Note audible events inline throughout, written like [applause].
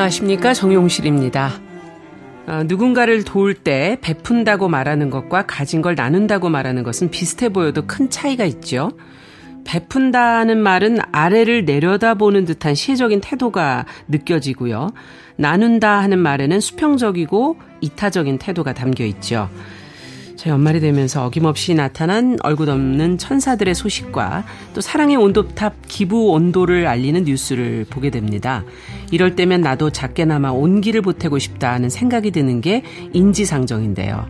안녕하십니까 정용실입니다. 어, 누군가를 도울 때 베푼다고 말하는 것과 가진 걸 나눈다고 말하는 것은 비슷해 보여도 큰 차이가 있죠. 베푼다는 말은 아래를 내려다보는 듯한 시적인 태도가 느껴지고요. 나눈다 하는 말에는 수평적이고 이타적인 태도가 담겨 있죠. 자, 연말이 되면서 어김없이 나타난 얼굴 없는 천사들의 소식과 또 사랑의 온도탑 기부 온도를 알리는 뉴스를 보게 됩니다. 이럴 때면 나도 작게나마 온기를 보태고 싶다 하는 생각이 드는 게 인지상정인데요.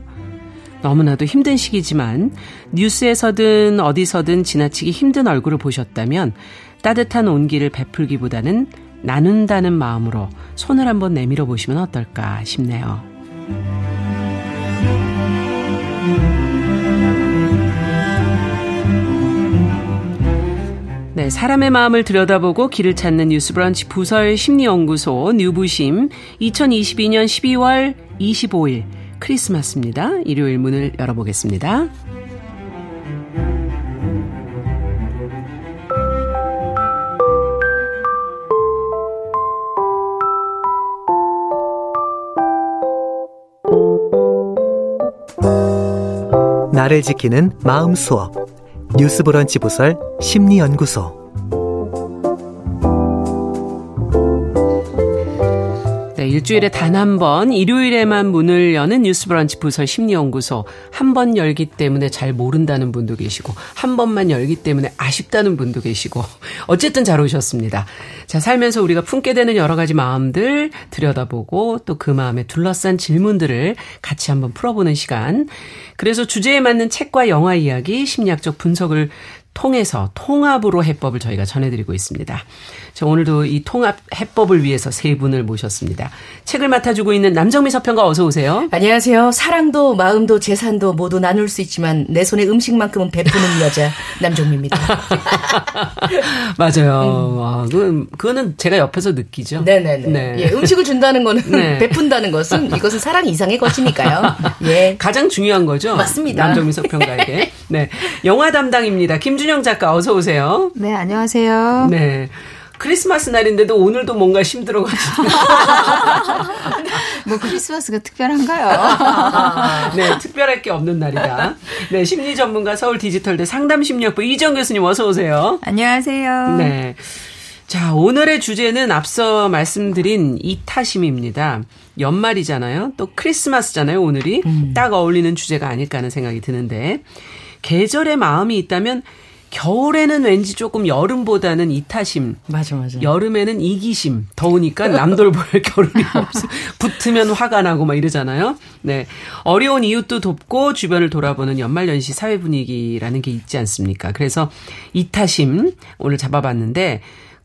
너무나도 힘든 시기지만 뉴스에서든 어디서든 지나치기 힘든 얼굴을 보셨다면 따뜻한 온기를 베풀기보다는 나눈다는 마음으로 손을 한번 내밀어 보시면 어떨까 싶네요. 네, 사람의 마음을 들여다보고 길을 찾는 뉴스 브런치 부설 심리연구소 뉴부심 2022년 12월 25일 크리스마스입니다. 일요일 문을 열어보겠습니다. 나를 지키는 마음 수업 뉴스브런치 부설 심리연구소 일주일에 단 한 번, 일요일에만 문을 여는 뉴스브런치 부설 심리연구소. 한 번 열기 때문에 잘 모른다는 분도 계시고, 한 번만 열기 때문에 아쉽다는 분도 계시고, [laughs] 어쨌든 잘 오셨습니다. 자, 살면서 우리가 품게 되는 여러 가지 마음들 들여다보고, 또 그 마음에 둘러싼 질문들을 같이 한번 풀어보는 시간. 그래서 주제에 맞는 책과 영화 이야기, 심리학적 분석을 통해서 통합으로 해법을 저희가 전해드리고 있습니다. 저 오늘도 이 통합 해법을 위해서 세 분을 모셨습니다. 책을 맡아주고 있는 남정미 서평가 어서 오세요. 안녕하세요. 사랑도 마음도 재산도 모두 나눌 수 있지만 내 손에 음식만큼은 베푸는 여자 남정미입니다. [laughs] 맞아요. 음. 아, 그, 그거는 제가 옆에서 느끼죠. 네네네. 네. 예, 음식을 준다는 거는 네. [laughs] 베푼다는 것은 이것은 사랑 이상의 것이니까요. 예. [laughs] 가장 중요한 거죠. 맞습니다. 남정미 서평가에게. 네. 영화 담당입니다. 김준영 작가 어서 오세요. 네, 안녕하세요. 네. 크리스마스 날인데도 오늘도 뭔가 힘들어가지고. [laughs] 뭐 크리스마스가 특별한가요? [laughs] 네, 특별할 게 없는 날이다. 네, 심리 전문가 서울 디지털대 상담 심리학부 이정 교수님 어서 오세요. 안녕하세요. 네. 자, 오늘의 주제는 앞서 말씀드린 이타심입니다. 연말이잖아요. 또 크리스마스잖아요, 오늘이. 음. 딱 어울리는 주제가 아닐까 하는 생각이 드는데, 계절의 마음이 있다면 겨울에는 왠지 조금 여름보다는 이타심. 맞아, 맞아. 여름에는 이기심. 더우니까 남돌 볼 [laughs] 겨울이 [laughs] 없어. 붙으면 화가 나고 막 이러잖아요. 네. 어려운 이웃도 돕고 주변을 돌아보는 연말연시 사회 분위기라는 게 있지 않습니까? 그래서 이타심 오늘 잡아봤는데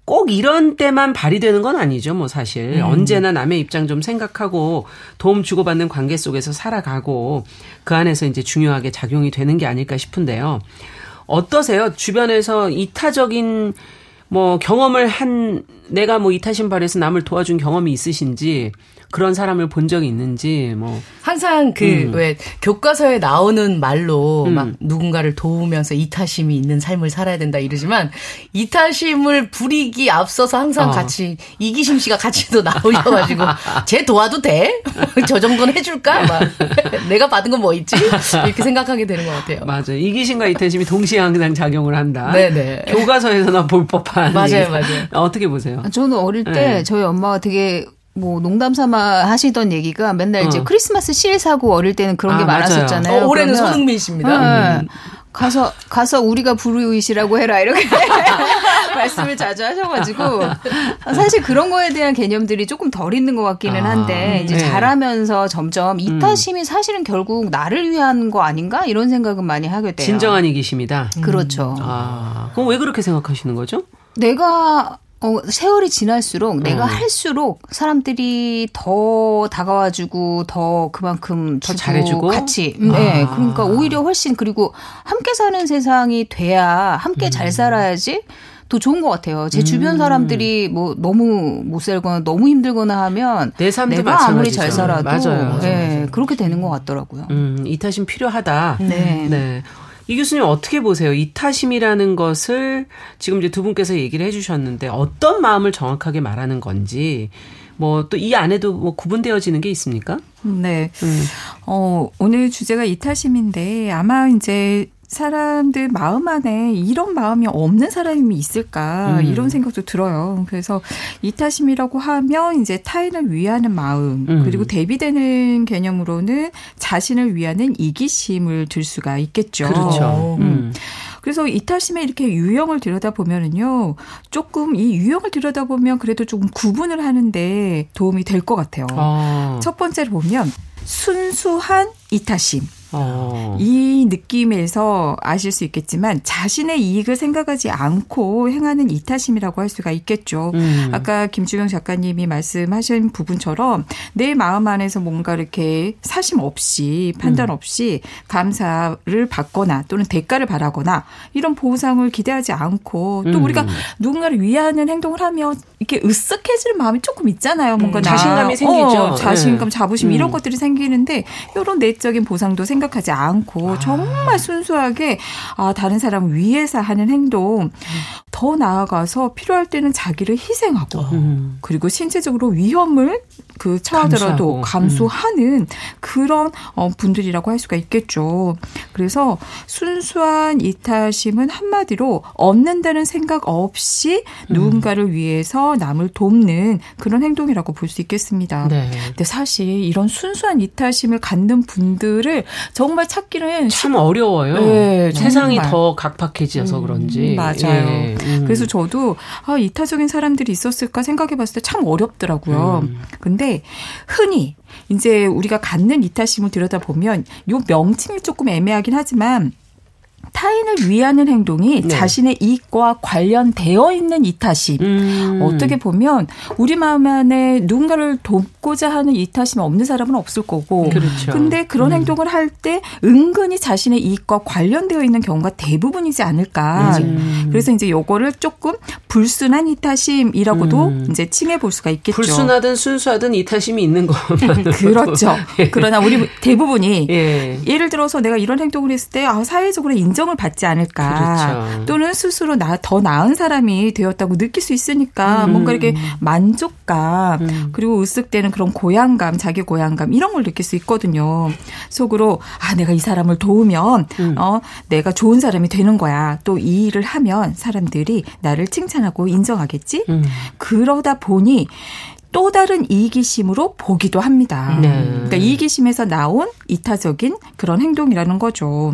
꼭 이런 때만 발휘되는 건 아니죠, 뭐 사실. 음. 언제나 남의 입장 좀 생각하고 도움 주고받는 관계 속에서 살아가고 그 안에서 이제 중요하게 작용이 되는 게 아닐까 싶은데요. 어떠세요? 주변에서 이타적인 뭐 경험을 한 내가 뭐 이타심 발휘해서 남을 도와준 경험이 있으신지 그런 사람을 본 적이 있는지 뭐 항상 그왜 음. 교과서에 나오는 말로 음. 막 누군가를 도우면서 이타심이 있는 삶을 살아야 된다 이러지만 이타심을 부리기 앞서서 항상 어. 같이 이기심 씨가 같이 도 나오셔가지고 [laughs] 쟤 도와도 돼? [laughs] 저 정도는 해줄까? 막 [laughs] 내가 받은 건 뭐 있지? 이렇게 생각하게 되는 것 같아요. 맞아 요 이기심과 이타심이 동시에 항상 작용을 한다. 네네. 교과서에서나 볼 법한. 맞아요, 맞아요. 어떻게 보세요? 저는 어릴 때 네. 저희 엄마가 되게 뭐 농담 삼아 하시던 얘기가 맨날 어. 이제 크리스마스 실 사고 어릴 때는 그런 아, 게 많았었잖아요. 어, 올해는 손흥민 씨입니다. 네. 음. 가서 가서 우리가 부르이시라고 해라 이렇게 [laughs] 말씀을 자주 하셔가지고 사실 그런 거에 대한 개념들이 조금 덜 있는 것 같기는 아, 한데 아, 이제 네. 자라면서 점점 이타심이 음. 사실은 결국 나를 위한 거 아닌가 이런 생각은 많이 하게 돼요. 진정한 이기심이다. 그렇죠. 아 그럼 왜 그렇게 생각하시는 거죠? 내가 어, 세월이 지날수록 내가 음. 할수록 사람들이 더 다가와주고 더 그만큼 더 잘해주고 같이 음, 네 아. 그러니까 오히려 훨씬 그리고 함께 사는 세상이 돼야 함께 음. 잘 살아야지 더 좋은 것 같아요. 제 주변 음. 사람들이 뭐 너무 못 살거나 너무 힘들거나 하면 내 삶도 내가 마찬가지죠. 아무리 잘 살아도 맞아요. 맞아요. 네, 맞아요. 그렇게 되는 것 같더라고요. 음, 이 탓은 필요하다. 네. 네. 이 교수님 어떻게 보세요? 이타심이라는 것을 지금 이제 두 분께서 얘기를 해주셨는데 어떤 마음을 정확하게 말하는 건지 뭐 또 이 안에도 뭐 구분되어지는 게 있습니까? 네. 음. 어, 오늘 주제가 이타심인데 아마 이제 사람들 마음 안에 이런 마음이 없는 사람이 있을까 음. 이런 생각도 들어요. 그래서 이타심이라고 하면 이제 타인을 위하는 마음 음. 그리고 대비되는 개념으로는 자신을 위하는 이기심을 들 수가 있겠죠. 그렇죠. 음. 음. 그래서 이타심의 이렇게 유형을 들여다보면은요, 조금 이 유형을 들여다보면 그래도 조금 구분을 하는데 도움이 될 것 같아요. 아. 첫 번째로 보면 순수한 이타심. 어. 이 느낌에서 아실 수 있겠지만 자신의 이익을 생각하지 않고 행하는 이타심이라고 할 수가 있겠죠. 음. 아까 김주경 작가님이 말씀하신 부분처럼 내 마음 안에서 뭔가 이렇게 사심 없이 판단 음. 없이 감사를 받거나 또는 대가를 바라거나 이런 보상을 기대하지 않고 또 음. 우리가 누군가를 위하는 행동을 하면 이렇게 으쓱해지는 마음이 조금 있잖아요. 뭔가 음. 자신감이 생기죠. 어, 자신감, 네. 자부심 이런 음. 것들이 생기는데 이런 내적인 보상도 생각 생각하지 않고 아. 정말 순수하게 아 다른 사람을 위해서 하는 행동 더 나아가서 필요할 때는 자기를 희생하고 음. 그리고 신체적으로 위험을 그 처하더라도 감수하는 음. 그런 어, 분들이라고 할 수가 있겠죠. 그래서 순수한 이타심은 한마디로 얻는다는 생각 없이 음. 누군가를 위해서 남을 돕는 그런 행동이라고 볼 수 있겠습니다. 네. 근데 사실 이런 순수한 이타심을 갖는 분들을 정말 찾기는 참 어려워요. 네, 세상이 더 각박해져서 음, 그런지. 맞아요. 예, 음. 그래서 저도 아, 이타적인 사람들이 있었을까 생각해 봤을 때 참 어렵더라고요. 음. 근데 흔히 이제 우리가 갖는 이타심을 들여다보면 요 명칭이 조금 애매하긴 하지만 타인을 위하는 행동이 네. 자신의 이익과 관련되어 있는 이타심. 음. 어떻게 보면 우리 마음 안에 누군가를 돕고자 하는 이타심이 없는 사람은 없을 거고. 그렇죠. 근데 그런 음. 행동을 할 때 은근히 자신의 이익과 관련되어 있는 경우가 대부분이지 않을까. 음. 그래서 이제 요거를 조금 불순한 이타심이라고도 음. 이제 칭해 볼 수가 있겠죠. 불순하든 순수하든 이타심이 있는 거. [laughs] 그렇죠. 예. 그러나 우리 대부분이 예. 예를 들어서 내가 이런 행동을 했을 때 아, 사회적으로 인정 인정을 받지 않을까. 그렇죠. 또는 스스로 나, 더 나은 사람이 되었다고 느낄 수 있으니까 음. 뭔가 이렇게 만족감, 음. 그리고 으쓱대는 그런 고향감, 자기 고향감, 이런 걸 느낄 수 있거든요. 속으로, 아, 내가 이 사람을 도우면, 음. 어, 내가 좋은 사람이 되는 거야. 또 이 일을 하면 사람들이 나를 칭찬하고 인정하겠지? 음. 그러다 보니, 또 다른 이기심으로 보기도 합니다. 네. 그러니까 이기심에서 나온 이타적인 그런 행동이라는 거죠.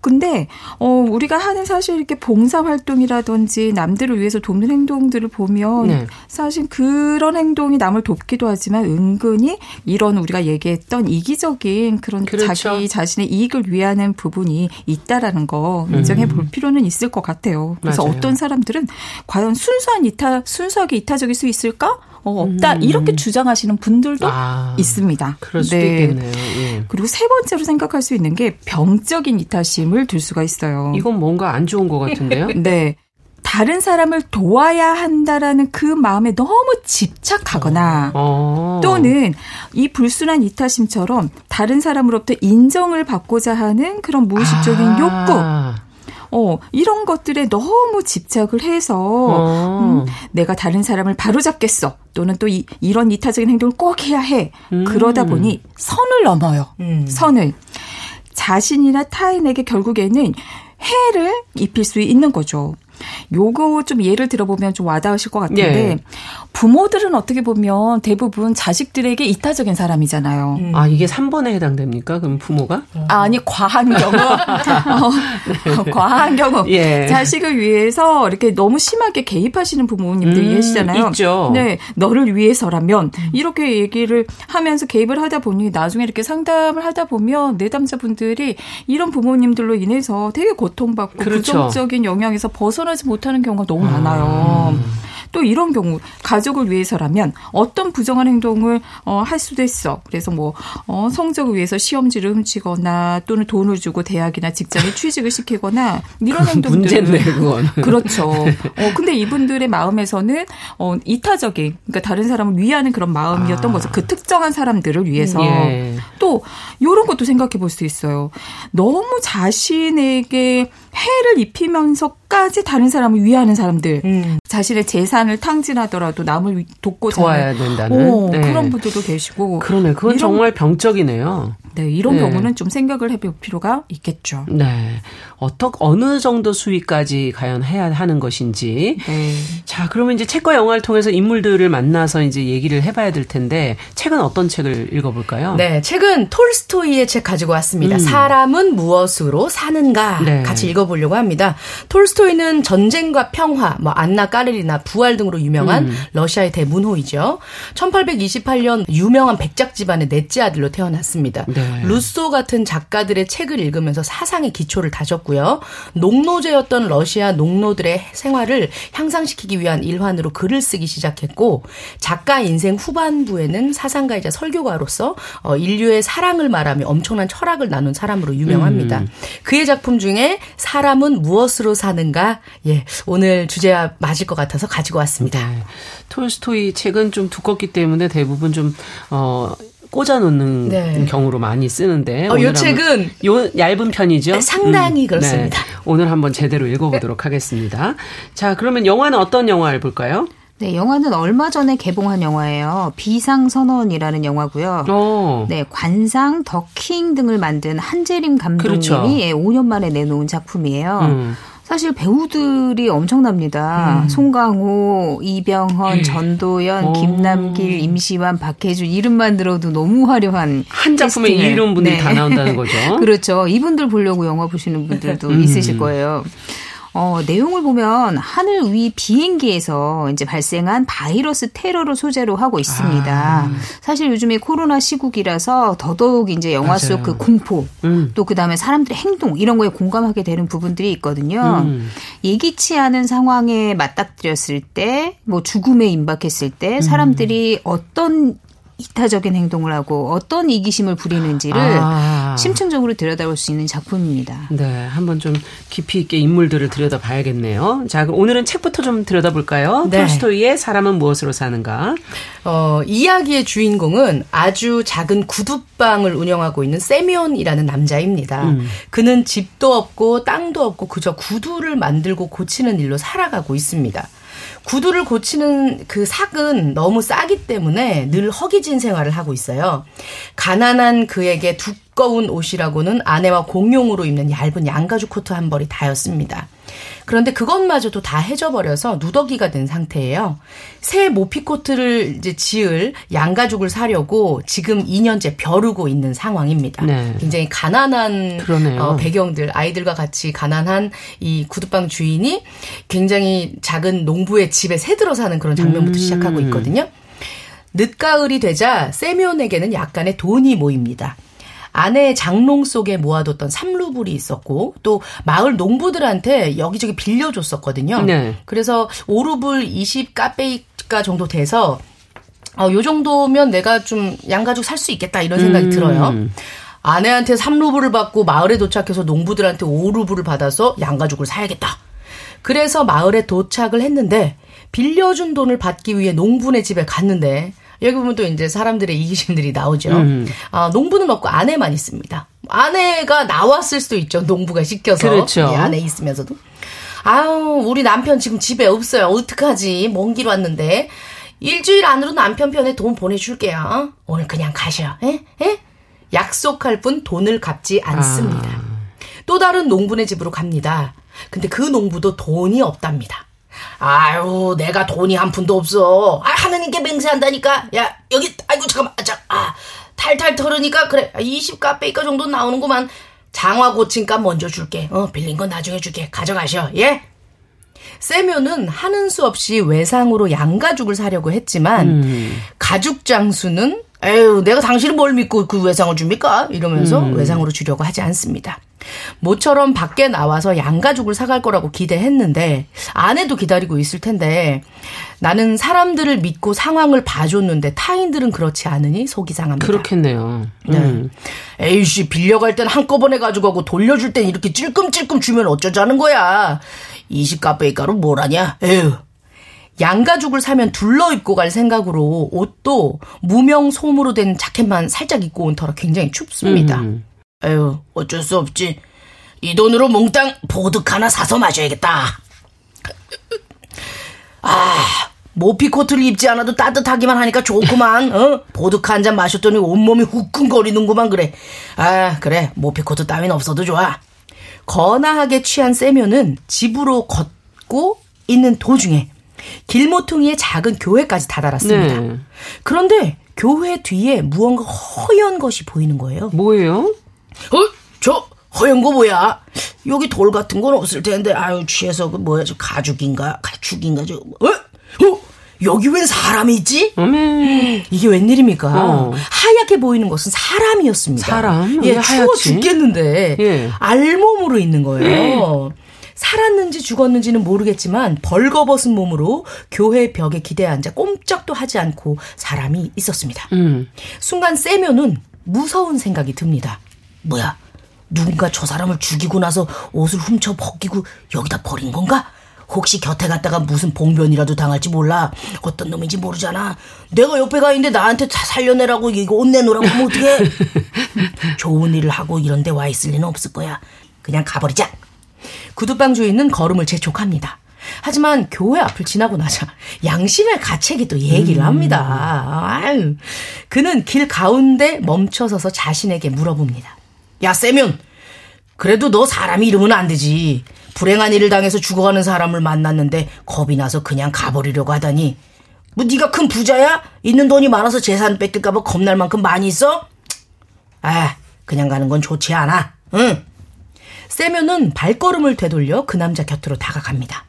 근데 어 우리가 하는 사실 이렇게 봉사 활동이라든지 남들을 위해서 돕는 행동들을 보면 네. 사실 그런 행동이 남을 돕기도 하지만 은근히 이런 우리가 얘기했던 이기적인 그런 그렇죠. 자기 자신의 이익을 위하는 부분이 있다라는 거 인정해 볼 음. 필요는 있을 것 같아요. 그래서 맞아요. 어떤 사람들은 과연 순수한 이타 순수하게 이타적일 수 있을까? 어, 없다 음. 이렇게 주장하시는 분들도 아, 있습니다. 그럴 수도 네. 있겠네요. 예. 그리고 세 번째로 생각할 수 있는 게 병적인 이타심 을 들 수가 있어요. 이건 뭔가 안 좋은 것 같은데요? [laughs] 네. 다른 사람을 도와야 한다라는 그 마음에 너무 집착하거나 어. 또는 이 불순한 이타심처럼 다른 사람으로부터 인정을 받고자 하는 그런 무의식적인 아. 욕구 어, 이런 것들에 너무 집착을 해서 어. 음, 내가 다른 사람을 바로잡겠어. 또는 또 이, 이런 이타적인 행동을 꼭 해야 해. 음. 그러다 보니 선을 넘어요. 음. 선을. 자신이나 타인에게 결국에는 해를 입힐 수 있는 거죠. 요거 좀 예를 들어보면 좀 와닿으실 것 같은데 예. 부모들은 어떻게 보면 대부분 자식들에게 이타적인 사람이잖아요. 음. 아 이게 3번에 해당됩니까? 그럼 부모가? 아, 아니 과한 경우, [laughs] 어, 네. 과한 경우 예. 자식을 위해서 이렇게 너무 심하게 개입하시는 부모님들이 음, 계시잖아요. 있죠. 네, 너를 위해서라면 음. 이렇게 얘기를 하면서 개입을 하다 보니 나중에 이렇게 상담을 하다 보면 내담자분들이 이런 부모님들로 인해서 되게 고통받고 그렇죠. 부정적인 영향에서 벗어나 벗어나지 못하는 경우가 너무 많아요. 음. 또 이런 경우 가족을 위해서라면 어떤 부정한 행동을 어, 할 수도 있어. 그래서 뭐 어, 성적을 위해서 시험지를 훔치거나 또는 돈을 주고 대학이나 직장에 취직을 시키거나 이런 행동들 문제네 그건. 그렇죠. 어 근데 이분들의 마음에서는 어 이타적인 그러니까 다른 사람을 위하는 그런 마음이었던 아. 거죠. 그 특정한 사람들을 위해서 예. 또 이런 것도 생각해 볼 수 있어요. 너무 자신에게 해를 입히면서까지 다른 사람을 위하는 사람들, 음. 자신의 재산을 탕진하더라도 남을 돕고 도와야 된다는 오, 네. 그런 분들도 계시고. 그러네, 그건 정말 병적이네요. 네, 이런 네. 경우는 좀 생각을 해볼 필요가 있겠죠. 네, 어떻 어느 정도 수위까지 과연 해야 하는 것인지. 네. 자, 그러면 이제 책과 영화를 통해서 인물들을 만나서 이제 얘기를 해봐야 될 텐데 책은 어떤 책을 읽어볼까요? 네, 책은 톨스토이의 책 가지고 왔습니다. 음. 사람은 무엇으로 사는가 네. 같이 읽어보려고 합니다. 톨스토이는 전쟁과 평화, 뭐 안나 까르리나 부활 등으로 유명한 음. 러시아의 대문호이죠. 1828년 유명한 백작 집안의 넷째 아들로 태어났습니다. 네. 루소 같은 작가들의 책을 읽으면서 사상의 기초를 다졌고요. 농노제였던 러시아 농노들의 생활을 향상시키기 위한 일환으로 글을 쓰기 시작했고 작가 인생 후반부에는 사상가이자 설교가로서 어, 인류의 사랑을 말하며 엄청난 철학을 나눈 사람으로 유명합니다. 음. 그의 작품 중에 사람은 무엇으로 사는가 예 오늘 주제와 맞을 것 같아서 가지고 왔습니다. 네. 톨스토이 책은 좀 두껍기 때문에 대부분 좀 어. 꽂아놓는 네. 경우로 많이 쓰는데 어, 요 책은 요 얇은 편이죠. 네, 상당히 음. 그렇습니다. 네. 오늘 한번 제대로 읽어보도록 하겠습니다. 자, 그러면 영화는 어떤 영화를 볼까요? 네, 영화는 얼마 전에 개봉한 영화예요. 비상선언이라는 영화고요. 오. 어. 네, 관상, 더킹 등을 만든 한재림 감독님이 그렇죠. 5년 만에 내놓은 작품이에요. 음. 사실 배우들이 엄청납니다. 음. 송강호, 이병헌, 음. 전도연, 오. 김남길, 임시완, 박해준 이름만 들어도 너무 화려한 한 작품에 이런 분들이 네. 다 나온다는 거죠. [laughs] 그렇죠. 이분들 보려고 영화 보시는 분들도 음. 있으실 거예요. 어, 내용을 보면 하늘 위 비행기에서 이제 발생한 바이러스 테러를 소재로 하고 있습니다. 아. 사실 요즘에 코로나 시국이라서 더더욱 이제 영화 속 그 공포 음. 또 그다음에 사람들의 행동 이런 거에 공감하게 되는 부분들이 있거든요. 음. 예기치 않은 상황에 맞닥뜨렸을 때, 뭐 죽음에 임박했을 때 사람들이 음. 어떤 이타적인 행동을 하고 어떤 이기심을 부리는지를 아. 심층적으로 들여다볼 수 있는 작품입니다. 네, 한번 좀 깊이 있게 인물들을 들여다봐야겠네요. 자, 그럼 오늘은 책부터 좀 들여다볼까요? 네. 톨스토이의 사람은 무엇으로 사는가? 어, 이야기의 주인공은 아주 작은 구두방을 운영하고 있는 세미온이라는 남자입니다. 음. 그는 집도 없고 땅도 없고 그저 구두를 만들고 고치는 일로 살아가고 있습니다. 구두를 고치는 그 삭은 너무 싸기 때문에 늘 허기진 생활을 하고 있어요. 가난한 그에게 두 꺼운 옷이라고는 아내와 공용으로 입는 얇은 양가죽 코트 한 벌이 다였습니다. 그런데 그것마저도 다 해져버려서 누더기가 된 상태예요. 새 모피 코트를 이제 지을 양가죽을 사려고 지금 2년째 벼르고 있는 상황입니다. 네. 굉장히 가난한 어, 배경들, 아이들과 같이 가난한 이 구두방 주인이 굉장히 작은 농부의 집에 새들어 사는 그런 장면부터 음. 시작하고 있거든요. 늦가을이 되자 세미온에게는 약간의 돈이 모입니다. 아내의 장롱 속에 모아뒀던 삼루불이 있었고 또 마을 농부들한테 여기저기 빌려줬었거든요. 네. 그래서 5루불 20 까페이가 정도 돼서 어, 요 정도면 내가 좀 양가죽 살 수 있겠다 이런 생각이 음. 들어요. 아내한테 3루불을 받고 마을에 도착해서 농부들한테 5루불을 받아서 양가죽을 사야겠다. 그래서 마을에 도착을 했는데 빌려준 돈을 받기 위해 농부네 집에 갔는데 여기 보면 또 이제 사람들의 이기심들이 나오죠. 음. 아, 농부는 없고 아내만 있습니다. 아내가 나왔을 수도 있죠. 농부가 시켜서. 그렇죠. 예, 아내 있으면서도. 아우, 우리 남편 지금 집에 없어요. 어떡하지? 먼 길 왔는데. 일주일 안으로 남편 편에 돈 보내줄게요. 오늘 그냥 가셔. 에? 에? 약속할 뿐 돈을 갚지 않습니다. 아. 또 다른 농부네 집으로 갑니다. 근데 그 농부도 돈이 없답니다. 아유, 내가 돈이 한 푼도 없어. 아, 하느님께 맹세한다니까. 야, 여기, 아이고, 잠깐만. 자, 아, 탈탈 털으니까, 그래. 20 카페이까 정도 나오는구만. 장화 고침값 먼저 줄게. 어, 빌린 건 나중에 줄게. 가져가셔. 예? 세묘는 하는 수 없이 외상으로 양가죽을 사려고 했지만, 음. 가죽 장수는 에휴, 내가 당신을 뭘 믿고 그 외상을 줍니까? 이러면서 음. 외상으로 주려고 하지 않습니다. 모처럼 밖에 나와서 양가죽을 사갈 거라고 기대했는데 아내도 기다리고 있을 텐데 나는 사람들을 믿고 상황을 봐줬는데 타인들은 그렇지 않으니 속이 상합니다. 그렇겠네요. 네. 음. 에이씨 빌려갈 땐 한꺼번에 가져가고 돌려줄 땐 이렇게 찔끔찔끔 주면 어쩌자는 거야. 20가베이가로 뭘 하냐? 에휴. 양가죽을 사면 둘러 입고 갈 생각으로 옷도 무명 솜으로 된 자켓만 살짝 입고 온 터라 굉장히 춥습니다. 음. 에휴, 어쩔 수 없지. 이 돈으로 몽땅 보드카 하나 사서 마셔야겠다. 아, 모피 코트를 입지 않아도 따뜻하기만 하니까 좋구만. 어? 보드카 한 잔 마셨더니 온몸이 후끈거리는구만 그래. 아, 그래. 모피 코트 따윈 없어도 좋아. 거나하게 취한 세묜은 집으로 걷고 있는 도중에 길모퉁이의 작은 교회까지 다다랐습니다. 네. 그런데 교회 뒤에 무언가 허연 것이 보이는 거예요. 뭐예요? 어? 저 허연 거 뭐야? 여기 돌 같은 건 없을 텐데 아유 취해서 그 뭐야 저 가죽인가 가축인가 저 어? 어? 여기 웬 사람이 있지? 어메. [gasps] 이게 웬일입니까? 어. 하얗게 보이는 것은 사람이었습니다. 사람? 예, 추워 죽겠는데 예. 알몸으로 있는 거예요. 살았는지 죽었는지는 모르겠지만 벌거벗은 몸으로 교회 벽에 기대 앉아 꼼짝도 하지 않고 사람이 있었습니다. 음. 순간 세면은 무서운 생각이 듭니다. 뭐야? 누군가 저 사람을 죽이고 나서 옷을 훔쳐 벗기고 여기다 버린 건가? 혹시 곁에 갔다가 무슨 봉변이라도 당할지 몰라. 어떤 놈인지 모르잖아. 내가 옆에 가 있는데 나한테 다 살려내라고 이거 옷 내놓으라고 하면 어떡해. [laughs] 좋은 일을 하고 이런 데 와 있을 리는 없을 거야. 그냥 가버리자. 구두방 주인은 걸음을 재촉합니다. 하지만 교회 앞을 지나고 나자 양심의 가책이 또 얘기를 합니다. 아유. 그는 길 가운데 멈춰서서 자신에게 물어봅니다. 야, 세면! 그래도 너 사람 이름은 안 되지. 불행한 일을 당해서 죽어가는 사람을 만났는데 겁이 나서 그냥 가버리려고 하다니. 뭐 네가 큰 부자야? 있는 돈이 많아서 재산 뺏길까봐 겁날 만큼 많이 있어? 아, 그냥 가는 건 좋지 않아. 응. 세면은 발걸음을 되돌려 그 남자 곁으로 다가갑니다.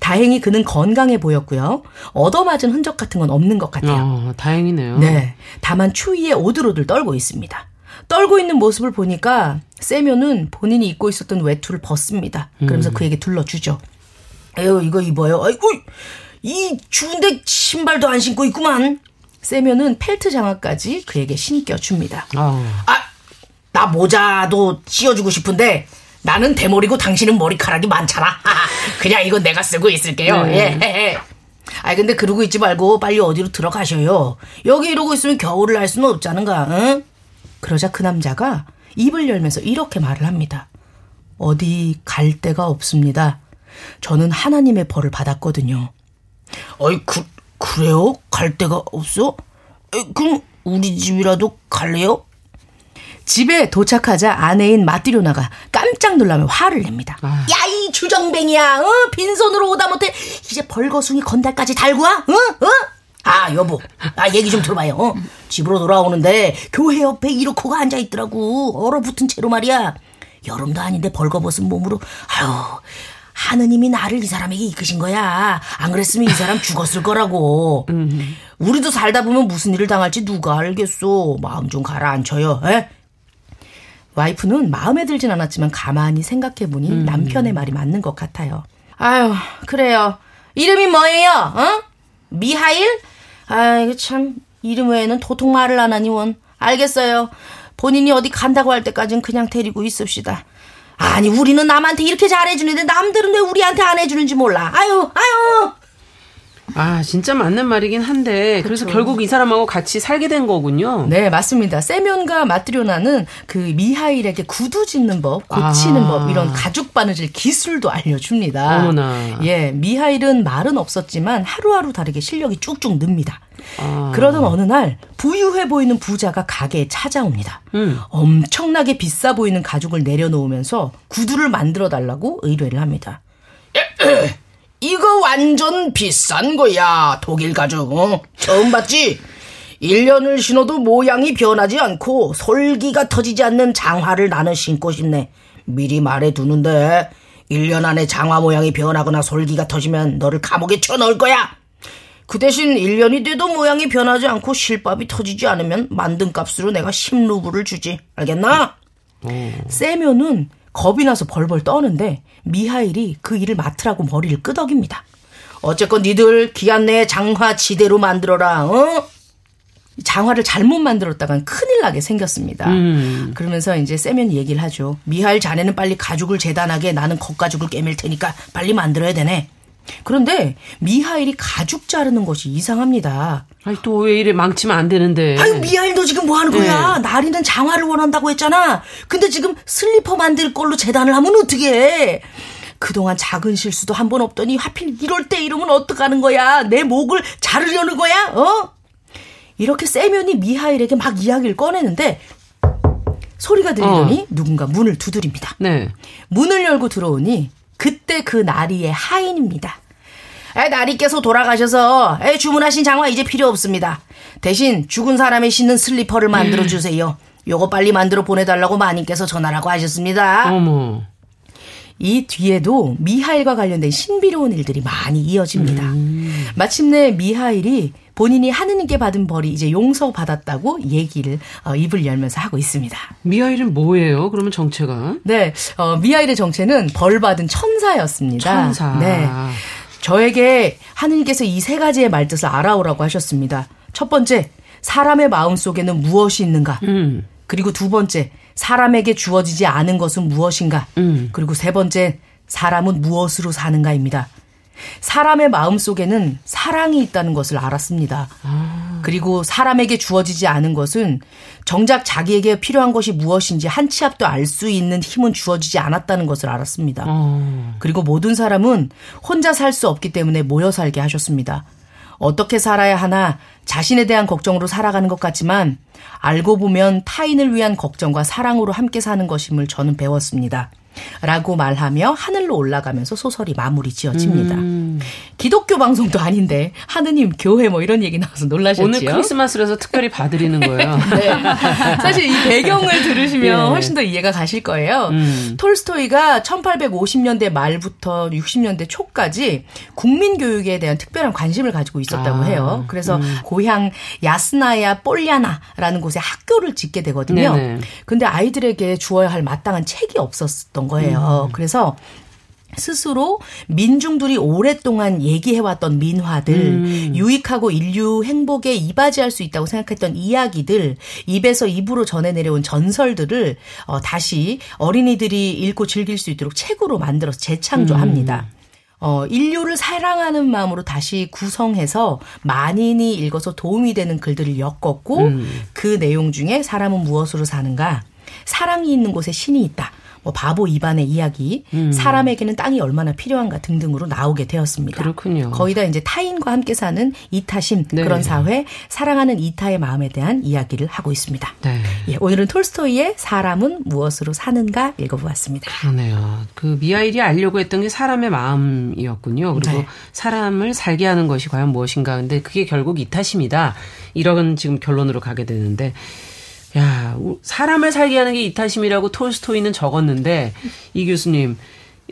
다행히 그는 건강해 보였고요. 얻어맞은 흔적 같은 건 없는 것 같아요. 어, 다행이네요. 네. 다만 추위에 오들오들 떨고 있습니다. 떨고 있는 모습을 보니까 세면은 본인이 입고 있었던 외투를 벗습니다. 그러면서 음. 그에게 둘러주죠. 에휴, 이거 입어요. 아이고, 이 추운데 신발도 안 신고 있구만. 세면은 펠트 장화까지 그에게 신겨줍니다. 어. 아, 나 모자도 씌워주고 싶은데 나는 대머리고 당신은 머리카락이 많잖아. [laughs] 그냥 이건 내가 쓰고 있을게요. 음. 예. 예. 아이 근데 그러고 있지 말고 빨리 어디로 들어가셔요. 여기 이러고 있으면 겨울을 할 수는 없잖은가. 응? 그러자 그 남자가 입을 열면서 이렇게 말을 합니다. 어디 갈 데가 없습니다. 저는 하나님의 벌을 받았거든요. 어이 그 그래요? 갈 데가 없어? 에이, 그럼 우리 집이라도 갈래요? 집에 도착하자 아내인 마띠료나가 깜짝 놀라며 화를 냅니다. 아. 야, 이 주정뱅이야. 어? 빈손으로 오다 못해 이제 벌거숭이 건달까지 달고 와? 어? 어? 아, 여보. 아, 얘기 좀 들어봐요. 어? 집으로 돌아오는데 교회 옆에 이렇게가 앉아 있더라고. 얼어붙은 채로 말이야. 여름도 아닌데 벌거벗은 몸으로 아유, 하느님이 나를 이 사람에게 이끄신 거야. 안 그랬으면 이 사람 죽었을 거라고. 음. 우리도 살다 보면 무슨 일을 당할지 누가 알겠어. 마음 좀 가라앉혀요. 에? 와이프는 마음에 들진 않았지만 가만히 생각해보니 음. 남편의 말이 맞는 것 같아요. 아유, 그래요. 이름이 뭐예요? 어? 미하일? 아이고, 참. 이름 외에는 도통 말을 안 하니 원. 알겠어요. 본인이 어디 간다고 할 때까진 그냥 데리고 있읍시다. 아니, 우리는 남한테 이렇게 잘해주는데 남들은 왜 우리한테 안 해주는지 몰라. 아유, 아유! 아, 진짜 맞는 말이긴 한데 그래서 결국 이 사람하고 같이 살게 된 거군요. 네, 맞습니다. 세면과 마트료나는 그 미하일에게 구두 짓는 법, 고치는 아. 법 이런 가죽 바느질 기술도 알려줍니다. 어머나. 예, 미하일은 말은 없었지만 하루하루 다르게 실력이 쭉쭉 늡니다. 아. 그러던 어느 날 부유해 보이는 부자가 가게에 찾아옵니다. 음. 엄청나게 비싸 보이는 가죽을 내려놓으면서 구두를 만들어 달라고 의뢰를 합니다. [clears throat] 이거 완전 비싼 거야. 독일 가죽. 어? 처음 봤지? 1년을 신어도 모양이 변하지 않고 솔기가 터지지 않는 장화를 나는 신고 싶네. 미리 말해두는데 1년 안에 장화 모양이 변하거나 솔기가 터지면 너를 감옥에 쳐넣을 거야. 그 대신 1년이 돼도 모양이 변하지 않고 실밥이 터지지 않으면 만든 값으로 내가 10루블을 주지. 알겠나? 오. 세면은 겁이 나서 벌벌 떠는데 미하일이 그 일을 맡으라고 머리를 끄덕입니다. 어쨌건 니들 기한 내에 장화 지대로 만들어라. 어? 장화를 잘못 만들었다간 큰일 나게 생겼습니다. 음. 그러면서 이제 세면이 얘기를 하죠. 미하일 자네는 빨리 가죽을 재단하게 나는 겉가죽을 깨밀 테니까 빨리 만들어야 되네. 그런데 미하일이 가죽 자르는 것이 이상합니다. 아니 또 왜 이래 망치면 안 되는데. 아유 미아일 너 지금 뭐 하는 거야? 네. 나리는 장화를 원한다고 했잖아. 근데 지금 슬리퍼 만들 걸로 재단을 하면 어떻게 해? 그동안 작은 실수도 한 번 없더니 하필 이럴 때 이러면 어떡하는 거야? 내 목을 자르려는 거야? 어? 이렇게 세면이 미하일에게 막 이야기를 꺼내는데 소리가 들리더니 어. 누군가 문을 두드립니다. 네. 문을 열고 들어오니 그때 그 나리의 하인입니다. 에, 나리께서 돌아가셔서 에, 주문하신 장화 이제 필요 없습니다. 대신 죽은 사람이 신는 슬리퍼를 만들어 주세요. 요거 빨리 만들어 보내달라고 마님께서 전화라고 하셨습니다. 어머. 이 뒤에도 미하일과 관련된 신비로운 일들이 많이 이어집니다. 음. 마침내 미하일이 본인이 하느님께 받은 벌이 이제 용서받았다고 얘기를 어, 입을 열면서 하고 있습니다. 미하일은 뭐예요? 그러면 정체가? 네, 어, 미하일의 정체는 벌 받은 천사였습니다. 천사. 네. 저에게 하느님께서 이 세 가지의 말뜻을 알아오라고 하셨습니다. 첫 번째, 사람의 마음 속에는 무엇이 있는가? 음. 그리고 두 번째, 사람에게 주어지지 않은 것은 무엇인가? 음. 그리고 세 번째, 사람은 무엇으로 사는가입니다. 사람의 마음 속에는 사랑이 있다는 것을 알았습니다. 아. 그리고 사람에게 주어지지 않은 것은 정작 자기에게 필요한 것이 무엇인지 한 치 앞도 알 수 있는 힘은 주어지지 않았다는 것을 알았습니다. 아. 그리고 모든 사람은 혼자 살 수 없기 때문에 모여 살게 하셨습니다. 어떻게 살아야 하나 자신에 대한 걱정으로 살아가는 것 같지만 알고 보면 타인을 위한 걱정과 사랑으로 함께 사는 것임을 저는 배웠습니다. 라고 말하며 하늘로 올라가면서 소설이 마무리 지어집니다. 음. 기독교 방송도 아닌데 하느님 교회 뭐 이런 얘기 나와서 놀라셨죠? 오늘 크리스마스라서 특별히 봐드리는 거예요. [laughs] 네. 사실 이 배경을 들으시면 예. 훨씬 더 이해가 가실 거예요. 음. 톨스토이가 1850년대 말부터 60년대 초까지 국민 교육에 대한 특별한 관심을 가지고 있었다고 아. 해요. 그래서 음. 고향 야스나야 볼리아나라는 곳에 학교를 짓게 되거든요. 네네. 근데 아이들에게 주어야 할 마땅한 책이 없었던 있었던 거예요. 음. 그래서 스스로 민중들이 오랫동안 얘기해왔던 민화들, 음. 유익하고 인류 행복에 이바지할 수 있다고 생각했던 이야기들, 입에서 입으로 전해 내려온 전설들을 어, 다시 어린이들이 읽고 즐길 수 있도록 책으로 만들어서 재창조합니다. 음. 어, 인류를 사랑하는 마음으로 다시 구성해서 만인이 읽어서 도움이 되는 글들을 엮었고, 음. 그 내용 중에 사람은 무엇으로 사는가, 사랑이 있는 곳에 신이 있다. 뭐 바보 이반의 이야기, 음. 사람에게는 땅이 얼마나 필요한가 등등으로 나오게 되었습니다. 그렇군요. 거의 다 이제 타인과 함께 사는 이타심 네. 그런 사회, 사랑하는 이타의 마음에 대한 이야기를 하고 있습니다. 네. 예, 오늘은 톨스토이의 사람은 무엇으로 사는가 읽어보았습니다. 그러네요. 그 미하일이 알려고 했던 게 사람의 마음이었군요. 그리고 네. 사람을 살게 하는 것이 과연 무엇인가. 근데 그게 결국 이타심이다. 이런 지금 결론으로 가게 되는데 야, 사람을 살게 하는 게 이타심이라고 톨스토이는 적었는데 이 교수님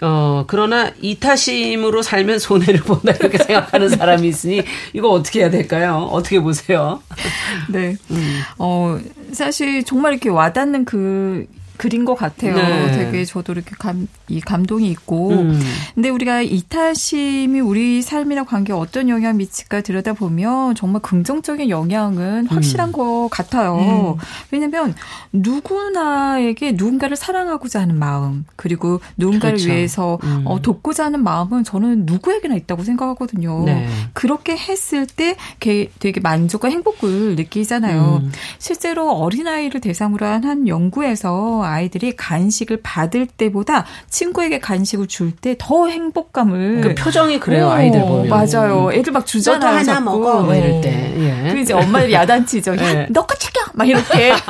어, 그러나 이타심으로 살면 손해를 본다 이렇게 [laughs] 생각하는 사람이 있으니 이거 어떻게 해야 될까요? 어떻게 보세요? [laughs] 네. 음. 어, 사실 정말 이렇게 와닿는 그 그린 것 같아요. 네. 되게 저도 이렇게 감, 이 감동이 있고. 음. 근데 우리가 이타심이 우리 삶이나 관계에 어떤 영향 미칠까 들여다보면 정말 긍정적인 영향은 확실한 음. 것 같아요. 음. 왜냐면 누구나에게 누군가를 사랑하고자 하는 마음, 그리고 누군가를 그렇죠. 위해서 음. 어, 돕고자 하는 마음은 저는 누구에게나 있다고 생각하거든요. 네. 그렇게 했을 때 되게 만족과 행복을 느끼잖아요. 음. 실제로 어린아이를 대상으로 한 한 연구에서 아이들이 간식을 받을 때보다 친구에게 간식을 줄 때 더 행복감을 그 표정이 그래요 오, 아이들 보면 맞아요. 애들 막 주잖아요. 하나 자꾸. 먹어 뭐 이럴 때. 예. 그 이제 엄마들이 야단치죠. 야, 너거 챙겨 막 이렇게 [laughs]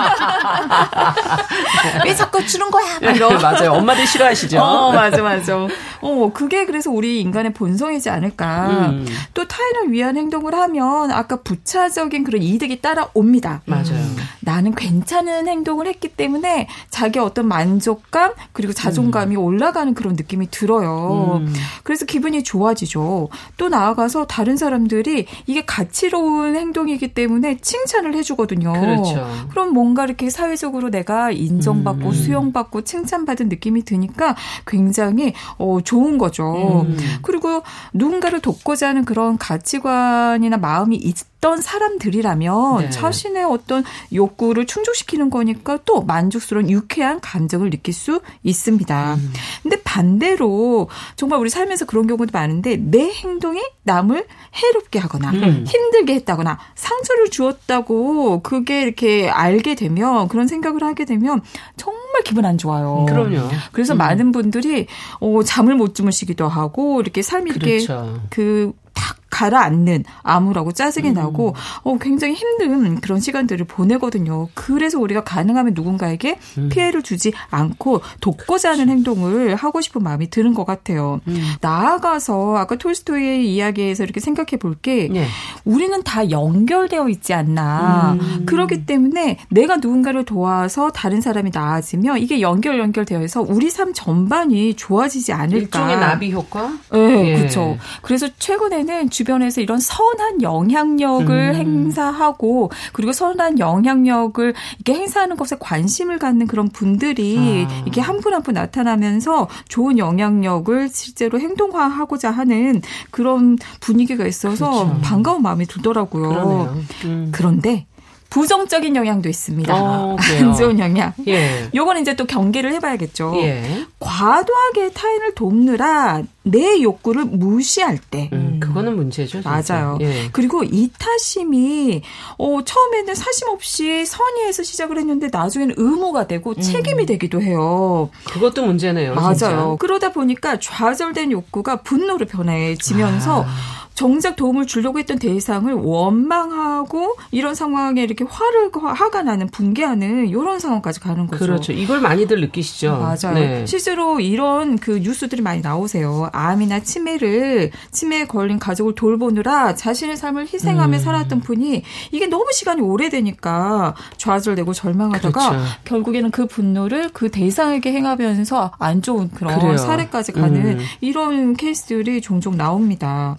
왜 자꾸 주는 거야? 막 이러. 맞아요. 엄마들 싫어하시죠. 어, 맞아 맞아. 어 그게 그래서 우리 인간의 본성이지 않을까. 음. 또 타인을 위한 행동을 하면 아까 부차적인 그런 이득이 따라옵니다. 맞아요. 음. 나는 괜찮은 행동을 했기 때문에 자기 어떤 만족감 그리고 자존감이 음. 올라가는 그런 느낌이 들어요. 음. 그래서 기분이 좋아지죠. 또 나아가서 다른 사람들이 이게 가치로운 행동이기 때문에 칭찬을 해주거든요. 그렇죠. 그럼 뭔가 이렇게 사회적으로 내가 인정받고 음. 수용받고 칭찬받은 느낌이 드니까 굉장히 어, 좋은 거죠. 음. 그리고 그리고 누군가를 돕고자 하는 그런 가치관이나 마음이 있 던 사람들이라면 네. 자신의 어떤 욕구를 충족시키는 거니까 또 만족스러운 유쾌한 감정을 느낄 수 있습니다. 음. 근데 반대로 정말 우리 삶에서 그런 경우도 많은데 내 행동이 남을 해롭게 하거나 음. 힘들게 했다거나 상처를 주었다고 그게 이렇게 알게 되면 그런 생각을 하게 되면 정말 기분 안 좋아요. 그럼요. 그래서 음. 많은 분들이 어, 잠을 못 주무시기도 하고 이렇게 삶이 그렇죠. 이렇게 그 탁 가라앉는 암울하고 짜증이 음. 나고 어, 굉장히 힘든 그런 시간들을 보내거든요. 그래서 우리가 가능하면 누군가에게 음. 피해를 주지 않고 돕고자 하는 행동을 하고 싶은 마음이 드는 것 같아요. 음. 나아가서 아까 톨스토이의 이야기에서 이렇게 생각해 볼게 네. 우리는 다 연결되어 있지 않나. 음. 그렇기 때문에 내가 누군가를 도와서 다른 사람이 나아지면 이게 연결 연결되어 서 우리 삶 전반이 좋아지지 않을까. 일종의 나비 효과? 네, 예. 그렇죠. 그래서 최근에 는 주변에서 이런 선한 영향력을 음. 행사하고 그리고 선한 영향력을 이렇게 행사하는 것에 관심을 갖는 그런 분들이 아. 이게 한 분 한 분 나타나면서 좋은 영향력을 실제로 행동화하고자 하는 그런 분위기가 있어서 그렇죠. 반가운 마음이 들더라고요. 음. 그런데 부정적인 영향도 있습니다. 어, 안 좋은 영향. 예. 요거는 이제 또 경계를 해봐야겠죠. 예. 과도하게 타인을 돕느라 내 욕구를 무시할 때. 음, 그거는 문제죠. 진짜. 맞아요. 예. 그리고 이타심이 어, 처음에는 사심 없이 선의에서 시작을 했는데 나중에는 의무가 되고 음. 책임이 되기도 해요. 그것도 문제네요. 맞아요. 진짜. 그러다 보니까 좌절된 욕구가 분노로 변해지면서 아. 정작 도움을 주려고 했던 대상을 원망하고 이런 상황에 이렇게 화를 화가 나는 붕괴하는 이런 상황까지 가는 거죠. 그렇죠. 이걸 많이들 느끼시죠. 맞아요. 네. 실제로 이런 그 뉴스들이 많이 나오세요. 암이나 치매를 치매에 걸린 가족을 돌보느라 자신의 삶을 희생하며 음. 살았던 분이 이게 너무 시간이 오래되니까 좌절되고 절망하다가 그렇죠. 결국에는 그 분노를 그 대상에게 행하면서 안 좋은 그런 그래요. 사례까지 가는 음. 이런 케이스들이 종종 나옵니다.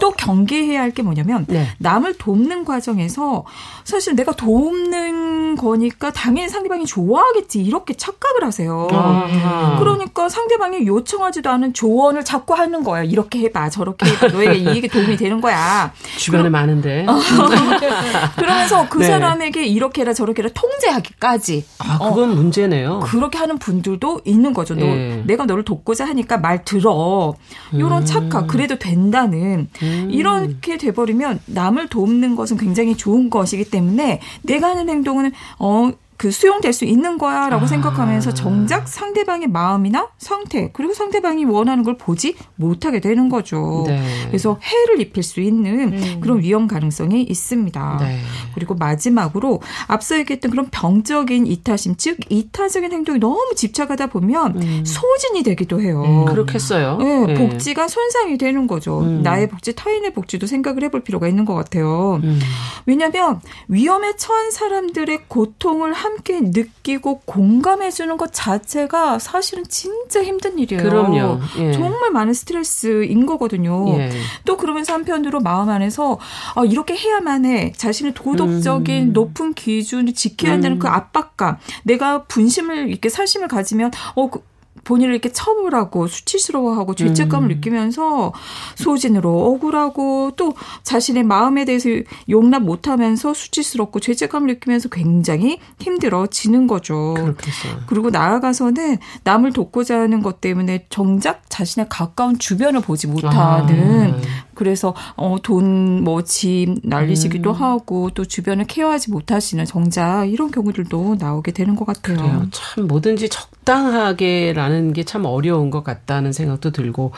또 경계해야 할 게 뭐냐면 네. 남을 돕는 과정에서 사실 내가 돕는 거니까 당연히 상대방이 좋아하겠지 이렇게 착각을 하세요. 아 그러니까 상대방이 요청하지도 않은 조언을 자꾸 하는 거예요. 이렇게 해봐 저렇게 해봐 너에게 이게 도움이 되는 거야. 주변에 그럼, 많은데. [laughs] 그러면서 그 네. 사람에게 이렇게 해라 저렇게 해라 통제하기까지. 아 그건 어, 문제네요. 그렇게 하는 분들도 있는 거죠. 너 네. 내가 너를 돕고자 하니까 말 들어. 이런 음. 착각 그래도 된다는 음. 이렇게 돼버리면 남을 돕는 것은 굉장히 좋은 것이기 때문에 내가 하는 행동은 어 그 수용될 수 있는 거야라고 아. 생각하면서 정작 상대방의 마음이나 상태 그리고 상대방이 원하는 걸 보지 못하게 되는 거죠. 네. 그래서 해를 입힐 수 있는 음. 그런 위험 가능성이 있습니다. 네. 그리고 마지막으로 앞서 얘기했던 그런 병적인 이타심 즉 이타적인 행동이 너무 집착하다 보면 음. 소진이 되기도 해요. 음, 그렇겠어요. 네, 네, 복지가 손상이 되는 거죠. 음. 나의 복지, 타인의 복지도 생각을 해볼 필요가 있는 것 같아요. 음. 왜냐하면 위험에 처한 사람들의 고통을 함께 느끼고 공감해 주는 것 자체가 사실은 진짜 힘든 일이에요. 그럼요. 예. 정말 많은 스트레스인 거거든요. 예. 또 그러면서 한편으로 마음 안에서 아, 이렇게 해야만 해. 자신의 도덕적인 음. 높은 기준을 지켜야 한다는 음. 그 압박감. 내가 분심을 이렇게 살심을 가지면 어, 그, 본인을 이렇게 처벌하고 수치스러워하고 죄책감을 음. 느끼면서 소진으로 억울하고 또 자신의 마음에 대해서 용납 못하면서 수치스럽고 죄책감을 느끼면서 굉장히 힘들어지는 거죠. 그렇겠어요. 그리고 나아가서는 남을 돕고자 하는 것 때문에 정작 자신의 가까운 주변을 보지 못하는 아. 그래서 어, 돈 뭐 집 날리시기도 음. 하고 또 주변을 케어하지 못하시는 정작 이런 경우들도 나오게 되는 것 같아요. 그래요. 참 뭐든지 적당하게라는 게 참 어려운 것 같다는 생각도 들고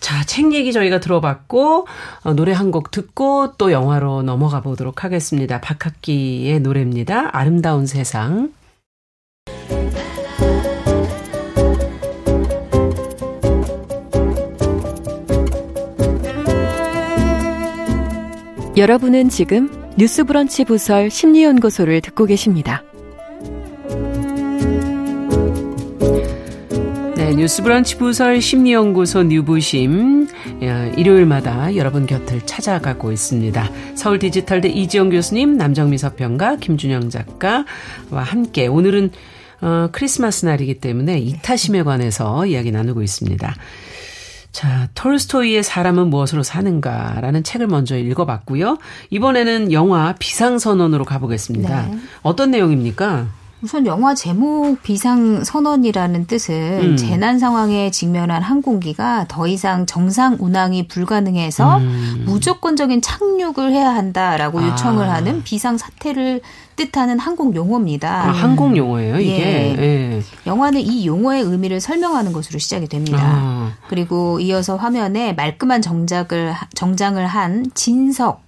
자, 책 얘기 저희가 들어봤고 어, 노래 한 곡 듣고 또 영화로 넘어가 보도록 하겠습니다. 박학기의 노래입니다. 아름다운 세상. 여러분은 지금 뉴스브런치 부설 심리연구소를 듣고 계십니다. 네, 뉴스브런치 부설 심리연구소 뉴부심 일요일마다 여러분 곁을 찾아가고 있습니다. 서울 디지털대 이지영 교수님, 남정미 서평가, 김준영 작가와 함께 오늘은 어, 크리스마스 날이기 때문에 이타심에 관해서 이야기 나누고 있습니다. 자, 톨스토이의 사람은 무엇으로 사는가라는 책을 먼저 읽어봤고요. 이번에는 영화 비상선언으로 가보겠습니다. 네. 어떤 내용입니까? 우선 영화 제목 비상 선언이라는 뜻은 음. 재난 상황에 직면한 항공기가 더 이상 정상 운항이 불가능해서 음. 무조건적인 착륙을 해야 한다라고 아. 요청을 하는 비상 사태를 뜻하는 항공 용어입니다. 아, 항공 용어예요, 이게. 예. 예. 영화는 이 용어의 의미를 설명하는 것으로 시작이 됩니다. 아. 그리고 이어서 화면에 말끔한 정작을 정장을 한 진석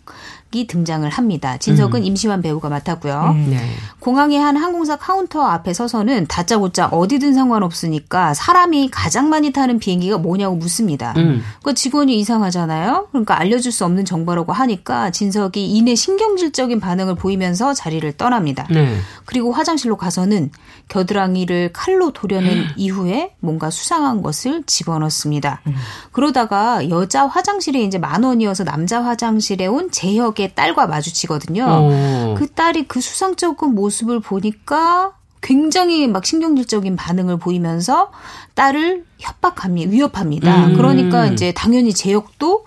이 등장을 합니다. 진석은 음. 임시완 배우가 맡았고요. 음. 네. 공항의 한 항공사 카운터 앞에 서서는 다짜고짜 어디든 상관없으니까 사람이 가장 많이 타는 비행기가 뭐냐고 묻습니다. 음. 그 직원이 이상하잖아요. 그러니까 알려줄 수 없는 정보라고 하니까 진석이 이내 신경질적인 반응을 보이면서 자리를 떠납니다. 네. 그리고 화장실로 가서는 겨드랑이를 칼로 도려낸 이후에 뭔가 수상한 것을 집어넣습니다. 음. 그러다가 여자 화장실에 이제 만 원이어서 남자 화장실에 온 재혁의 자기의 딸과 마주치거든요. 오. 그 딸이 그 수상쩍은 모습을 보니까 굉장히 막 신경질적인 반응을 보이면서 딸을 협박합니다. 위협합니다. 음. 그러니까 이제 당연히 제역도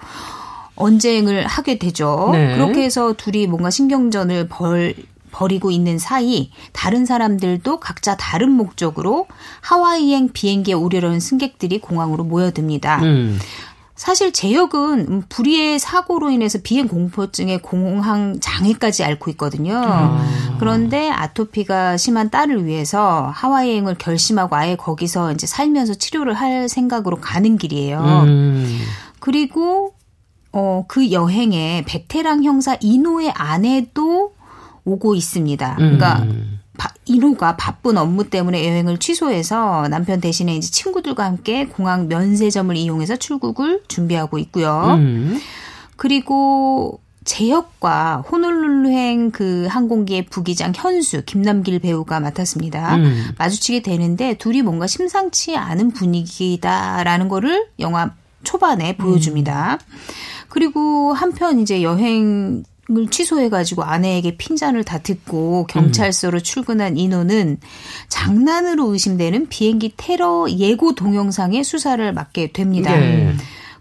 언쟁을 하게 되죠. 네. 그렇게 해서 둘이 뭔가 신경전을 벌 버리고 있는 사이 다른 사람들도 각자 다른 목적으로 하와이행 비행기에 오려는 승객들이 공항으로 모여듭니다. 음. 사실 제역은 불의의 사고로 인해서 비행 공포증에 공황 장애까지 앓고 있거든요. 아. 그런데 아토피가 심한 딸을 위해서 하와이 여행을 결심하고 아예 거기서 이제 살면서 치료를 할 생각으로 가는 길이에요. 음. 그리고 어, 그 여행에 베테랑 형사 이노의 아내도 오고 있습니다. 그러니까 음. 이노가 바쁜 업무 때문에 여행을 취소해서 남편 대신에 이제 친구들과 함께 공항 면세점을 이용해서 출국을 준비하고 있고요. 음. 그리고 제역과 호놀룰루행 그 항공기의 부기장 현수 김남길 배우가 맡았습니다. 음. 마주치게 되는데 둘이 뭔가 심상치 않은 분위기다라는 거를 영화 초반에 보여줍니다. 음. 그리고 한편 이제 여행 을 취소해가지고 아내에게 핀잔을 다 듣고 경찰서로 음. 출근한 인호는 장난으로 의심되는 비행기 테러 예고 동영상의 수사를 맡게 됩니다. 네.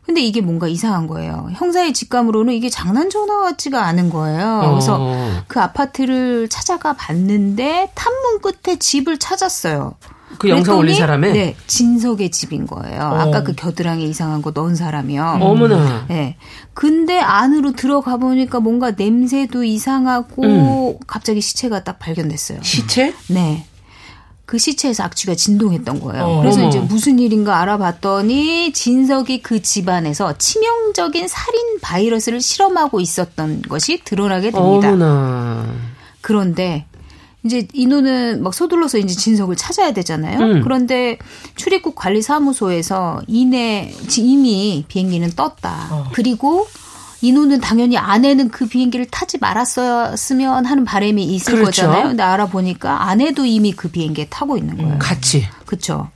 근데 이게 뭔가 이상한 거예요. 형사의 직감으로는 이게 장난 전화 같지가 않은 거예요. 어. 그래서 그 아파트를 찾아가 봤는데 탐문 끝에 집을 찾았어요. 그 영상 올린 사람의? 네, 진석의 집인 거예요. 어. 아까 그 겨드랑이 이상한 거 넣은 사람이요. 어머나. 네. 근데 안으로 들어가 보니까 뭔가 냄새도 이상하고 음. 갑자기 시체가 딱 발견됐어요. 시체? 네. 그 시체에서 악취가 진동했던 거예요. 어, 그래서. 이제 무슨 일인가 알아봤더니 진석이 그 집안에서 치명적인 살인 바이러스를 실험하고 있었던 것이 드러나게 됩니다. 어머나. 그런데 이제 인호는 막 서둘러서 이제 진석을 찾아야 되잖아요. 음. 그런데 출입국 관리 사무소에서 이내 이미 비행기는 떴다. 어. 그리고 인호는 당연히 아내는 그 비행기를 타지 말았었으면 하는 바람이 있을 그렇죠. 거잖아요. 근데 알아보니까 아내도 이미 그 비행기에 타고 있는 거예요. 음, 같이. 그렇죠.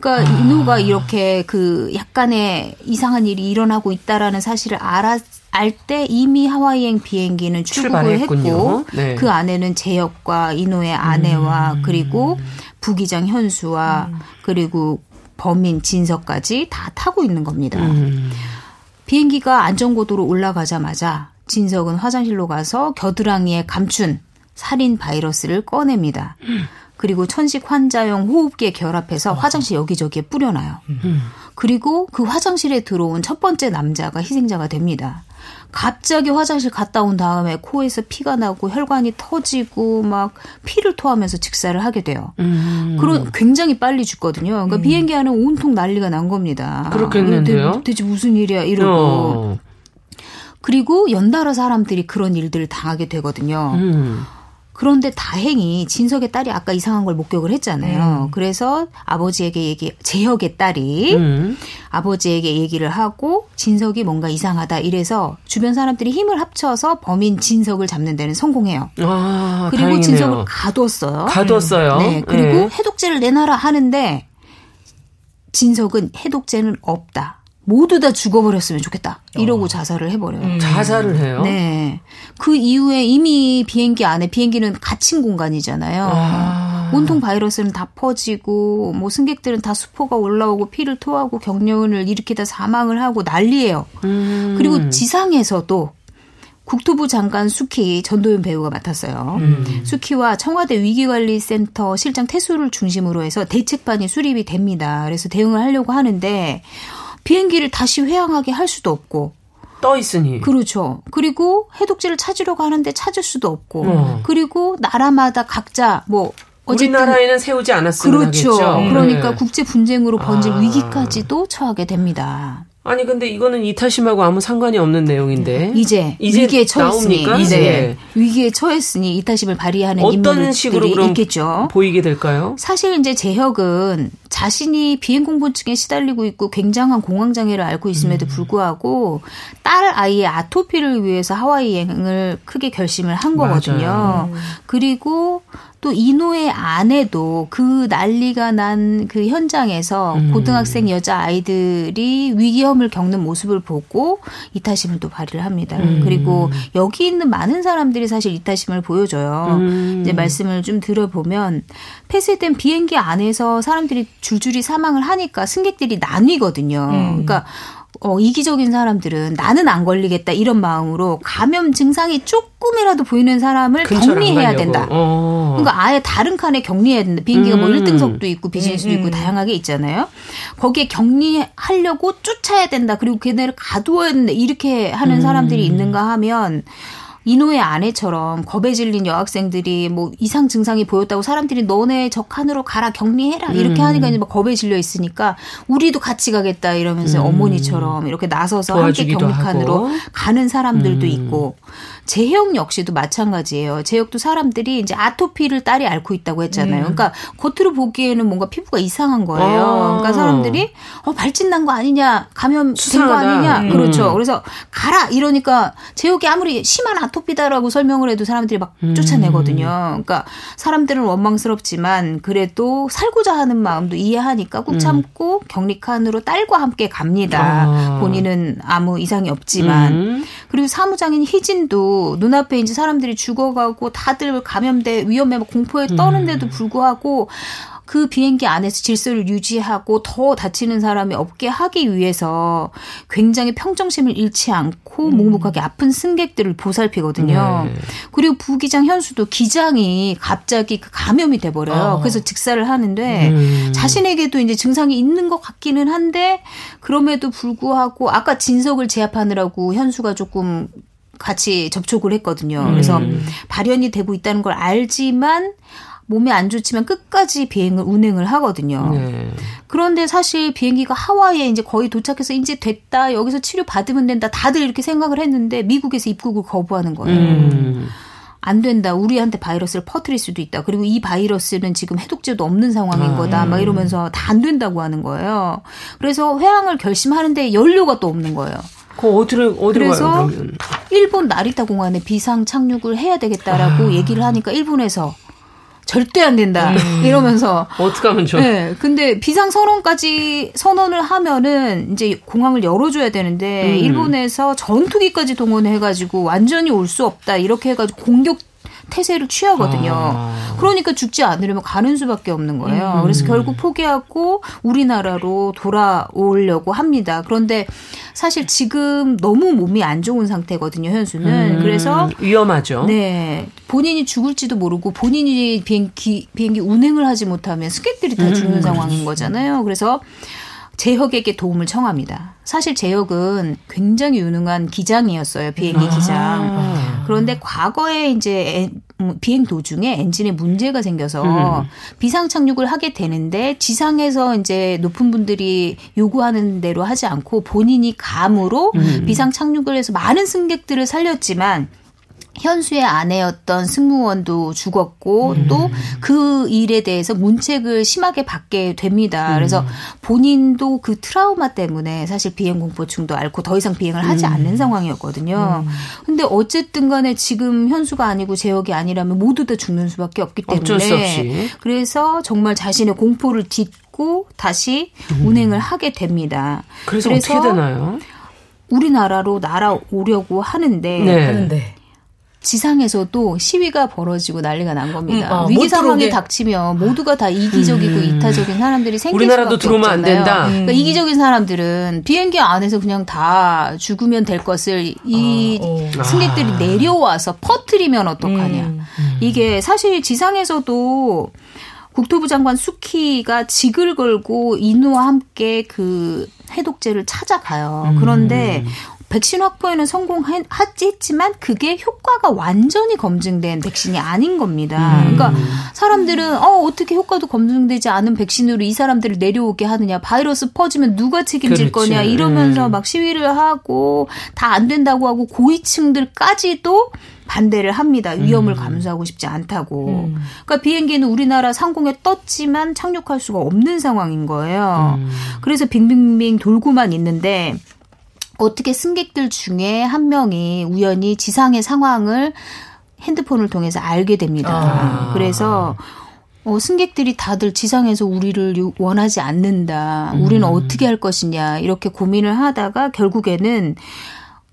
그러니까 아. 인호가 이렇게 그 약간의 이상한 일이 일어나고 있다라는 사실을 알았 알때 이미 하와이행 비행기는 출국을 했고 네. 그 안에는 제역과 이노의 아내와 음. 그리고 부기장 현수와 음. 그리고 범인 진석까지 다 타고 있는 겁니다. 음. 비행기가 안전고도로 올라가자마자 진석은 화장실로 가서 겨드랑이에 감춘 살인 바이러스를 꺼냅니다. 그리고 천식 환자용 호흡기에 결합해서 화장실 여기저기에 뿌려놔요. 음. 그리고 그 화장실에 들어온 첫 번째 남자가 희생자가 됩니다. 갑자기 화장실 갔다 온 다음에 코에서 피가 나고 혈관이 터지고 막 피를 토하면서 직사를 하게 돼요. 음. 그런 굉장히 빨리 죽거든요. 그러니까 음. 비행기 안에 온통 난리가 난 겁니다. 그렇겠는데요. 대, 대체 무슨 일이야 이러고. 어. 그리고 연달아 사람들이 그런 일들을 당하게 되거든요. 음. 그런데 다행히 진석의 딸이 아까 이상한 걸 목격을 했잖아요. 음. 그래서 아버지에게 얘기, 재혁의 딸이 음. 아버지에게 얘기를 하고 진석이 뭔가 이상하다 이래서 주변 사람들이 힘을 합쳐서 범인 진석을 잡는 데는 성공해요. 아, 그리고 다행이네요. 진석을 가뒀어요. 가뒀어요. 네. 그리고 네. 해독제를 내놔라 하는데 진석은 해독제는 없다. 모두 다 죽어버렸으면 좋겠다. 이러고 어. 자살을 해버려요. 음. 자살을 해요? 네. 그 이후에 이미 비행기 안에 비행기는 갇힌 공간이잖아요. 아. 온통 바이러스는 다 퍼지고 뭐 승객들은 다 수포가 올라오고 피를 토하고 경련을 일으키다 사망을 하고 난리예요. 음. 그리고 지상에서도 국토부 장관 수키 전도연 배우가 맡았어요. 음. 수키와 청와대 위기관리센터 실장 태수를 중심으로 해서 대책반이 수립이 됩니다. 그래서 대응을 하려고 하는데 비행기를 다시 회항하게 할 수도 없고 떠 있으니. 그렇죠. 그리고 해독제를 찾으려고 하는데 찾을 수도 없고. 어. 그리고 나라마다 각자 뭐 우리나라에는 세우지 않았으면 그렇죠. 하겠죠. 그러니까 네. 국제 분쟁으로 번질 아. 위기까지도 처하게 됩니다. 아니 근데 이거는 이타심하고 아무 상관이 없는 내용인데 이제, 이제 위기에 처했으니 나옵니까? 이제 네. 위기에 처했으니 이타심을 발휘하는 어떤 식으로 있겠죠. 보이게 될까요? 사실 이제 재혁은 자신이 비행 공포증에 시달리고 있고 굉장한 공황 장애를 앓고 있음에도 음. 불구하고 딸 아이의 아토피를 위해서 하와이 여행을 크게 결심을 한 거거든요. 맞아요. 그리고 또 이노의 아내도 그 난리가 난 그 현장에서 음. 고등학생 여자 아이들이 위기험을 겪는 모습을 보고 이타심을 또 발휘를 합니다. 음. 그리고 여기 있는 많은 사람들이 사실 이타심을 보여줘요. 음. 이제 말씀을 좀 들어보면 폐쇄된 비행기 안에서 사람들이 줄줄이 사망을 하니까 승객들이 나뉘거든요. 음. 그러니까 어, 이기적인 사람들은 나는 안 걸리겠다 이런 마음으로 감염 증상이 조금이라도 보이는 사람을 격리해야 된다. 어. 그러니까 아예 다른 칸에 격리해야 된다. 비행기가 뭐 음. 뭐 1등석도 있고 비즈니스도 음. 있고 다양하게 있잖아요. 거기에 격리하려고 쫓아야 된다. 그리고 걔네를 가두어야 된다. 이렇게 하는 음. 사람들이 있는가 하면 이노의 아내처럼 겁에 질린 여학생들이 뭐 이상 증상이 보였다고 사람들이 너네 저 칸으로 가라 격리해라 이렇게 음. 하니까 이제 막 겁에 질려 있으니까 우리도 같이 가겠다 이러면서 음. 어머니처럼 이렇게 나서서 함께 격리 칸으로 가는 사람들도 음. 있고 제형 역시도 마찬가지예요. 제형도 사람들이 이제 아토피를 딸이 앓고 있다고 했잖아요. 음. 그러니까 겉으로 보기에는 뭔가 피부가 이상한 거예요. 아. 그러니까 사람들이 어 발진 난 거 아니냐, 감염 된 거 아니냐. 음. 그렇죠. 그래서 가라 이러니까 제형이 아무리 심한 아토피다라고 설명을 해도 사람들이 막 음. 쫓아내거든요. 그러니까 사람들은 원망스럽지만 그래도 살고자 하는 마음도 이해하니까 꾹 음. 참고 격리칸으로 딸과 함께 갑니다. 아. 본인은 아무 이상이 없지만 음. 그리고 사무장인 희진도 눈앞에 이제 사람들이 죽어가고 다들 감염돼 위험에 공포에 떠는데도 음. 불구하고 그 비행기 안에서 질서를 유지하고 더 다치는 사람이 없게 하기 위해서 굉장히 평정심을 잃지 않고 음. 묵묵하게 아픈 승객들을 보살피거든요. 네. 그리고 부기장 현수도 기장이 갑자기 그 감염이 돼버려요. 어. 그래서 직사를 하는데 음. 자신에게도 이제 증상이 있는 것 같기는 한데 그럼에도 불구하고 아까 진석을 제압하느라고 현수가 조금 같이 접촉을 했거든요. 그래서 음. 발현이 되고 있다는 걸 알지만 몸에 안 좋지만 끝까지 비행을 운행을 하거든요. 네. 그런데 사실 비행기가 하와이에 이제 거의 도착해서 이제 됐다 여기서 치료 받으면 된다 다들 이렇게 생각을 했는데 미국에서 입국을 거부하는 거예요. 음. 안 된다. 우리한테 바이러스를 퍼뜨릴 수도 있다. 그리고 이 바이러스는 지금 해독제도 없는 상황인 아, 거다. 막 이러면서 다 안 된다고 하는 거예요. 그래서 회항을 결심하는데 연료가 또 없는 거예요. 그 어디로 그래서 가요, 일본 나리타 공항에 비상 착륙을 해야 되겠다라고 아. 얘기를 하니까 일본에서 절대 안 된다 음. [laughs] 이러면서 어떻게 하면 좋아? 네, 근데 비상 선언까지 선언을 하면은 이제 공항을 열어줘야 되는데 음. 일본에서 전투기까지 동원해가지고 완전히 올 수 없다 이렇게 해가지고 공격 태세를 취하거든요. 아. 그러니까 죽지 않으려면 가는 수밖에 없는 거예요. 음. 그래서 결국 포기하고 우리나라로 돌아오려고 합니다. 그런데 사실 지금 너무 몸이 안 좋은 상태거든요, 현수는. 음. 그래서 위험하죠. 네. 본인이 죽을지도 모르고 본인이 비행기 비행기 운행을 하지 못하면 승객들이 다 죽는 음. 상황인 거잖아요. 그래서 재혁에게 도움을 청합니다. 사실 재혁은 굉장히 유능한 기장이었어요. 비행기 아. 기장. 그런데 과거에 이제 음, 비행 도중에 엔진에 문제가 생겨서 음. 비상 착륙을 하게 되는데 지상에서 이제 높은 분들이 요구하는 대로 하지 않고 본인이 감으로 음. 비상 착륙을 해서 많은 승객들을 살렸지만 현수의 아내였던 승무원도 죽었고 음. 또그 일에 대해서 문책을 심하게 받게 됩니다. 음. 그래서 본인도 그 트라우마 때문에 사실 비행 공포증도 앓고 더 이상 비행을 하지 음. 않는 상황이었거든요. 음. 근데 어쨌든 간에 지금 현수가 아니고 제역이 아니라면 모두 다 죽는 수밖에 없기 때문에 그래서 정말 자신의 공포를 딛고 다시 음. 운행을 하게 됩니다. 그래서, 그래서 어떻게 되나요? 우리나라로 날아오려고 하는데 네. 하는데 지상에서도 시위가 벌어지고 난리가 난 겁니다. 음, 아, 위기 상황이 닥치면 모두가 다 이기적이고 음. 이타적인 사람들이 생길 우리나라도 들어오면 안 된다. 음. 그러니까 이기적인 사람들은 비행기 안에서 그냥 다 죽으면 될 것을 이 아, 승객들이 아. 내려와서 퍼트리면 어떡하냐. 음. 이게 사실 지상에서도 국토부 장관 수키가 직을 걸고 인우와 함께 그 해독제를 찾아가요. 그런데 음. 백신 확보에는 성공하지 했지만 그게 효과가 완전히 검증된 백신이 아닌 겁니다. 음. 그러니까 사람들은 어 어떻게 효과도 검증되지 않은 백신으로 이 사람들을 내려오게 하느냐 바이러스 퍼지면 누가 책임질 그렇지. 거냐 이러면서 음. 막 시위를 하고 다 안 된다고 하고 고위층들까지도 반대를 합니다. 위험을 음. 감수하고 싶지 않다고. 음. 그러니까 비행기는 우리나라 상공에 떴지만 착륙할 수가 없는 상황인 거예요. 음. 그래서 빙빙빙 돌고만 있는데 어떻게 승객들 중에 한 명이 우연히 지상의 상황을 핸드폰을 통해서 알게 됩니다. 아. 그래서 어, 승객들이 다들 지상에서 우리를 원하지 않는다. 우리는 음. 어떻게 할 것이냐. 이렇게 고민을 하다가 결국에는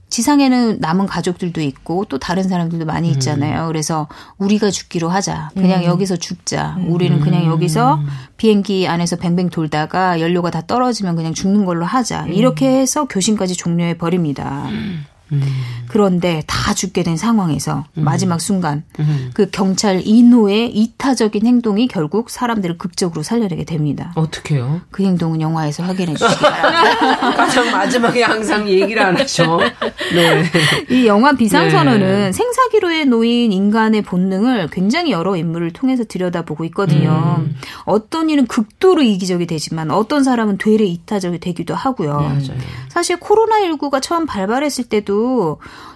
지상에는 남은 가족들도 있고 또 다른 사람들도 많이 있잖아요. 음. 그래서 우리가 죽기로 하자. 그냥 음. 여기서 죽자. 음. 우리는 그냥 여기서 비행기 안에서 뱅뱅 돌다가 연료가 다 떨어지면 그냥 죽는 걸로 하자. 음. 이렇게 해서 교신까지 종료해 버립니다. 음. 음. 그런데 다 죽게 된 상황에서 음. 마지막 순간 음. 그 경찰 인호의 이타적인 행동이 결국 사람들을 극적으로 살려내게 됩니다. 어떻게요? 그 행동은 영화에서 확인해 주시기 [laughs] 바랍니다. 가장 마지막에 항상 얘기를 안 하죠. 네. 이 영화 비상선언은 네. 생사기로에 놓인 인간의 본능을 굉장히 여러 인물을 통해서 들여다보고 있거든요. 음. 어떤 일은 극도로 이기적이 되지만 어떤 사람은 되레 이타적이 되기도 하고요. 네, 사실 코로나19가 처음 발발했을 때도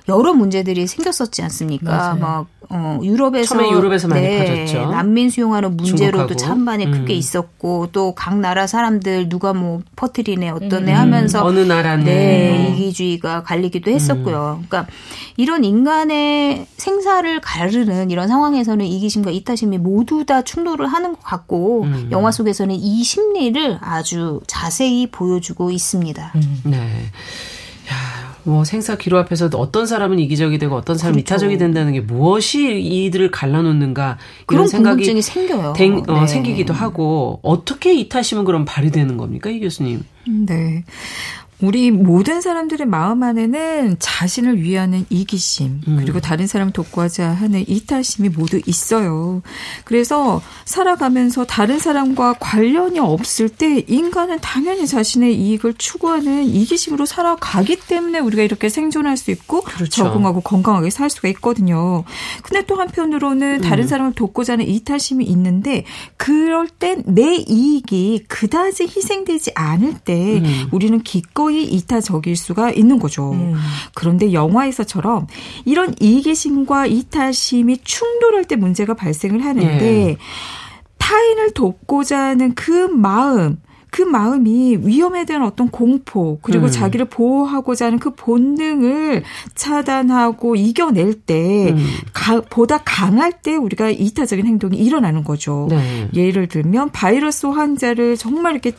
여러 문제들이 생겼었지 않습니까? 맞아요. 막 어, 유럽에서 처음에 유럽에서 많이 네, 퍼졌죠. 난민 수용하는 문제로도 찬반이 음. 크게 있었고 또 각 나라 사람들 누가 뭐 퍼트리네 어떠네 음. 하면서 어느 나라는 네, 이기주의가 갈리기도 했었고요. 음. 그러니까 이런 인간의 생사를 가르는 이런 상황에서는 이기심과 이타심이 모두 다 충돌을 하는 것 같고 음. 영화 속에서는 이 심리를 아주 자세히 보여주고 있습니다. 음. 네. 야, 뭐 생사 기로 앞에서 어떤 사람은 이기적이 되고 어떤 사람은 그렇죠. 이타적이 된다는 게 무엇이 이들을 갈라놓는가 이런 생각이 생겨요. 된, 어, 네. 생기기도 하고 어떻게 이타심은 그럼 발휘되는 겁니까 이 교수님? 네. 우리 모든 사람들의 마음 안에는 자신을 위하는 이기심 음. 그리고 다른 사람을 돕고자 하는 이탈심이 모두 있어요. 그래서 살아가면서 다른 사람과 관련이 없을 때 인간은 당연히 자신의 이익을 추구하는 이기심으로 살아가기 때문에 우리가 이렇게 생존할 수 있고 그렇죠. 적응하고 건강하게 살 수가 있거든요. 근데 또 한편으로는 다른 음. 사람을 돕고자 하는 이탈심이 있는데 그럴 땐 내 이익이 그다지 희생되지 않을 때 음. 우리는 기꺼이 거의 이타적일 수가 있는 거죠. 음. 그런데 영화에서처럼 이런 이기심과 이타심이 충돌할 때 문제가 발생을 하는데 네. 타인을 돕고자 하는 그 마음 그 마음이 위험에 대한 어떤 공포 그리고 음. 자기를 보호하고자 하는 그 본능을 차단하고 이겨낼 때 음. 가, 보다 강할 때 우리가 이타적인 행동이 일어나는 거죠. 네. 예를 들면 바이러스 환자를 정말 이렇게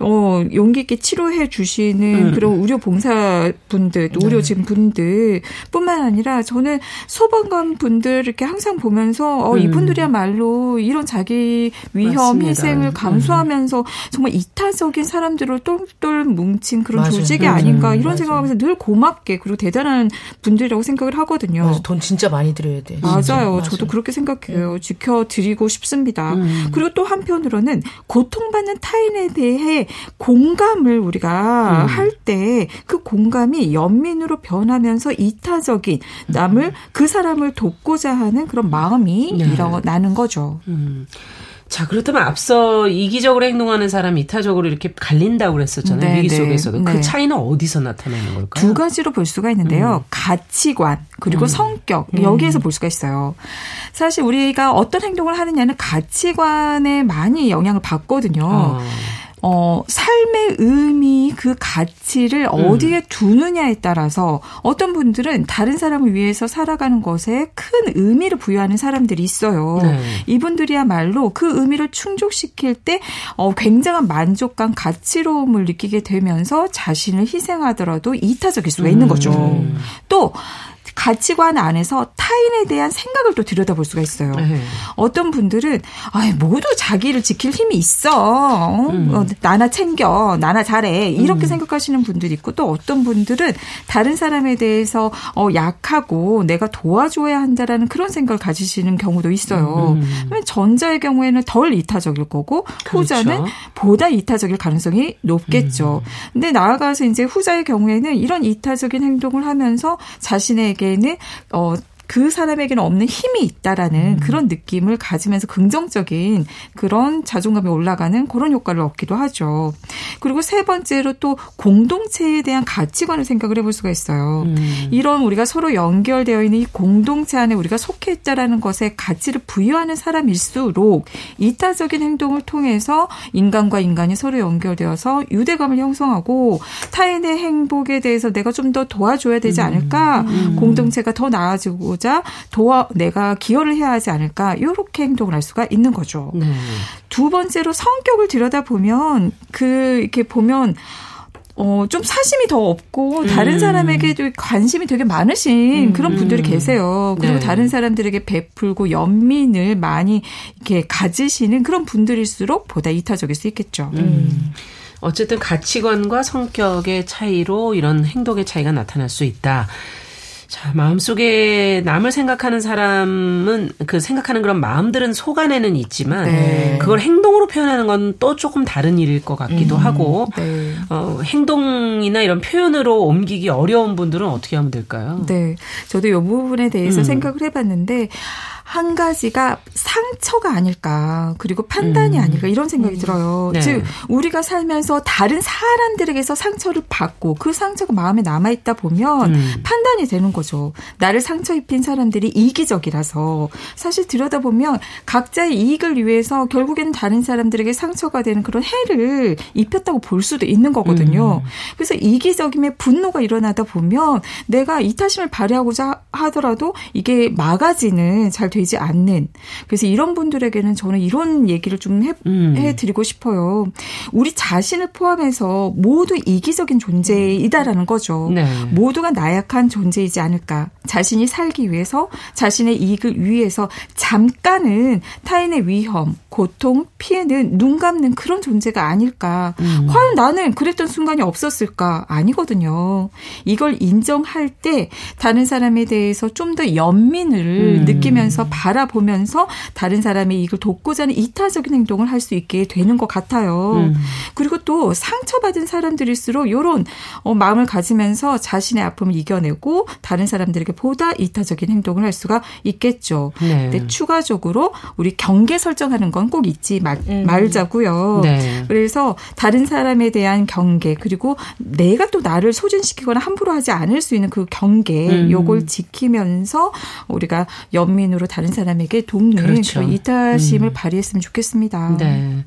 어, 용기 있게 치료해 주시는 음. 그런 의료 봉사분들, 또 의료진 분들 뿐만 아니라 저는 소방관 분들 이렇게 항상 보면서 어, 음. 이분들이야말로 이런 자기 위험, 맞습니다. 희생을 음. 감수하면서 정말 이타적인 사람들을 똘똘 뭉친 그런 맞아요. 조직이 아닌가 이런 맞아요. 생각하면서 늘 고맙게 그리고 대단한 분들이라고 생각을 하거든요. 맞아. 돈 진짜 많이 드려야 돼. 맞아요. 맞아요. 저도 그렇게 생각해요. 음. 지켜드리고 싶습니다. 음. 그리고 또 한편으로는 고통받는 타인에 대해 공감을 우리가 음. 할때 그 공감이 연민으로 변하면서 이타적인 남을 음. 그 사람을 돕고자 하는 그런 마음이 네. 일어나는 거죠. 음. 자, 그렇다면 앞서 이기적으로 행동하는 사람이 이타적으로 이렇게 갈린다고 그랬었잖아요. 네, 위기 네. 속에서도. 그 네. 그 차이는 어디서 나타나는 걸까요? 두 가지로 볼 수가 있는데요. 음. 가치관, 그리고 음. 성격, 음. 여기에서 볼 수가 있어요. 사실 우리가 어떤 행동을 하느냐는 가치관에 많이 영향을 받거든요. 어. 어, 삶의 의미, 그 가치를 음. 어디에 두느냐에 따라서 어떤 분들은 다른 사람을 위해서 살아가는 것에 큰 의미를 부여하는 사람들이 있어요. 네. 이분들이야말로 그 의미를 충족시킬 때 어, 굉장한 만족감, 가치로움을 느끼게 되면서 자신을 희생하더라도 이타적일 수가 있는 거죠. 음. 또 가치관 안에서 타인에 대한 생각을 또 들여다볼 수가 있어요. 네. 어떤 분들은 아 모두 자기를 지킬 힘이 있어. 음. 어, 나나 챙겨, 나나 잘해 이렇게 음. 생각하시는 분들이 있고 또 어떤 분들은 다른 사람에 대해서 어, 약하고 내가 도와줘야 한다라는 그런 생각을 가지시는 경우도 있어요. 음. 전자의 경우에는 덜 이타적일 거고 그렇죠. 후자는 보다 이타적일 가능성이 높겠죠. 음. 근데 나아가서 이제 후자의 경우에는 이런 이타적인 행동을 하면서 자신에게 는 어 그 사람에게는 없는 힘이 있다라는 음. 그런 느낌을 가지면서 긍정적인 그런 자존감이 올라가는 그런 효과를 얻기도 하죠. 그리고 세 번째로 또 공동체에 대한 가치관을 생각을 해볼 수가 있어요. 음. 이런 우리가 서로 연결되어 있는 이 공동체 안에 우리가 속해 있다라는 것에 가치를 부여하는 사람일수록 이타적인 행동을 통해서 인간과 인간이 서로 연결되어서 유대감을 형성하고 타인의 행복에 대해서 내가 좀 더 도와줘야 되지 음. 않을까, 음. 공동체가 더 나아지고 보자 도와 내가 기여를 해야 하지 않을까 이렇게 행동을 할 수가 있는 거죠. 네. 두 번째로 성격을 들여다 보면 그 이렇게 보면 어, 좀 사심이 더 없고, 다른 음. 사람에게도 관심이 되게 많으신 음. 그런 분들이 계세요. 그리고 네. 다른 사람들에게 베풀고 연민을 많이 이렇게 가지시는 그런 분들일수록 보다 이타적일 수 있겠죠. 음. 어쨌든 가치관과 성격의 차이로 이런 행동의 차이가 나타날 수 있다. 자, 마음속에 남을 생각하는 사람은 그 생각하는 그런 마음들은 속안에는 있지만 네. 그걸 행동으로 표현하는 건 또 조금 다른 일일 것 같기도 음, 하고 네. 어, 행동이나 이런 표현으로 옮기기 어려운 분들은 어떻게 하면 될까요? 네. 저도 이 부분에 대해서 음. 생각을 해봤는데 한 가지가 상처가 아닐까 그리고 판단이 음. 아닐까 이런 생각이 음. 들어요. 네. 즉 우리가 살면서 다른 사람들에게서 상처를 받고 그 상처가 마음에 남아 있다 보면 음. 판단이 되는 거죠. 나를 상처 입힌 사람들이 이기적이라서 사실 들여다 보면 각자의 이익을 위해서 결국에는 다른 사람들에게 상처가 되는 그런 해를 입혔다고 볼 수도 있는 거거든요. 음. 그래서 이기적임의 분노가 일어나다 보면 내가 이타심을 발휘하고자 하더라도 이게 막아지는 잘 되지 않는 그래서 이런 분들에게는 저는 이런 얘기를 좀 해, 음. 해드리고 싶어요. 우리 자신을 포함해서 모두 이기적인 존재이다라는 거죠. 네. 모두가 나약한 존재이지 않을까. 자신이 살기 위해서 자신의 이익을 위해서 잠깐은 타인의 위험, 고통, 피해는 눈 감는 그런 존재가 아닐까. 음. 과연 나는 그랬던 순간이 없었을까? 아니거든요. 이걸 인정할 때 다른 사람에 대해서 좀 더 연민을 음. 느끼면서 바라보면서 다른 사람의 이익을 돕고자 하는 이타적인 행동을 할 수 있게 되는 것 같아요. 음. 그리고 또 상처받은 사람들일수록 이런 어, 마음을 가지면서 자신의 아픔을 이겨내고 다른 사람들에게 보다 이타적인 행동을 할 수가 있겠죠. 네. 근데 추가적으로 우리 경계 설정하는 건 꼭 잊지 말, 음. 말자고요. 네. 그래서 다른 사람에 대한 경계 그리고 내가 또 나를 소진시키거나 함부로 하지 않을 수 있는 그 경계 음. 요걸 지키면서 우리가 연민으로 다른 사람에게 돕는 그렇죠. 이타심을 음. 발휘했으면 좋겠습니다. 네.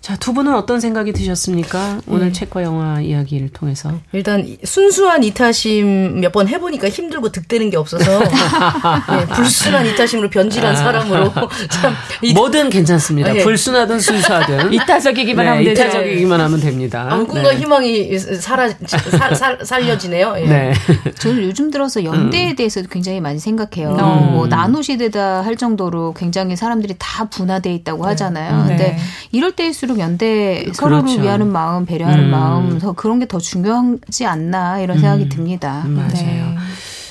자, 두 분은 어떤 생각이 드셨습니까? 오늘 네. 책과 영화 이야기를 통해서. 일단 순수한 이타심 몇 번 해보니까 힘들고 득되는 게 없어서 [laughs] 네, 불순한 이타심으로 변질한 아. 사람으로 [laughs] 참 뭐든 괜찮습니다. 아, 예. 불순하든 순수하든 [laughs] 이타적이기만 네, 하면 되죠. 이타적이기만 하면 됩니다. 아, 꿈과 네. 희망이 살아 사, 사, 살려지네요. 예. 네. 저는 요즘 들어서 연대에 음. 대해서도 굉장히 많이 생각해요. 음. 뭐 나노 시대다 할 정도로 굉장히 사람들이 다 분화돼 있다고 네. 하잖아요. 네. 근데 이럴 때일수록 연대 그렇죠. 서로를 위하는 마음, 배려하는 음. 마음, 더 그런 게 더 중요하지 않나 이런 생각이 음. 듭니다. 맞아요. 네.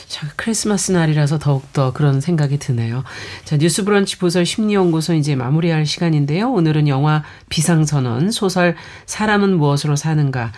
자, 크리스마스 날이라서 더욱더 그런 생각이 드네요. 자, 뉴스 브런치 보설 심리연구소 이제 마무리할 시간인데요. 오늘은 영화 비상선언, 소설 사람은 무엇으로 사는가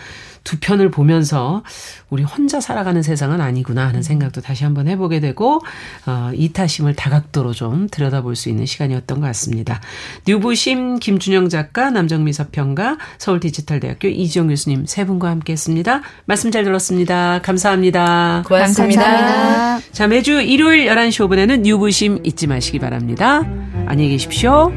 두 편을 보면서 우리 혼자 살아가는 세상은 아니구나 하는 생각도 다시 한번 해보게 되고 어, 이타심을 다각도로 좀 들여다볼 수 있는 시간이었던 것 같습니다. 뉴부심 김준영 작가, 남정미 서평가, 서울디지털대학교 이지영 교수님 세 분과 함께했습니다. 말씀 잘 들었습니다. 감사합니다. 고맙습니다. 감사합니다. 자 매주 일요일 11시 5분에는 뉴부심 잊지 마시기 바랍니다. 안녕히 계십시오.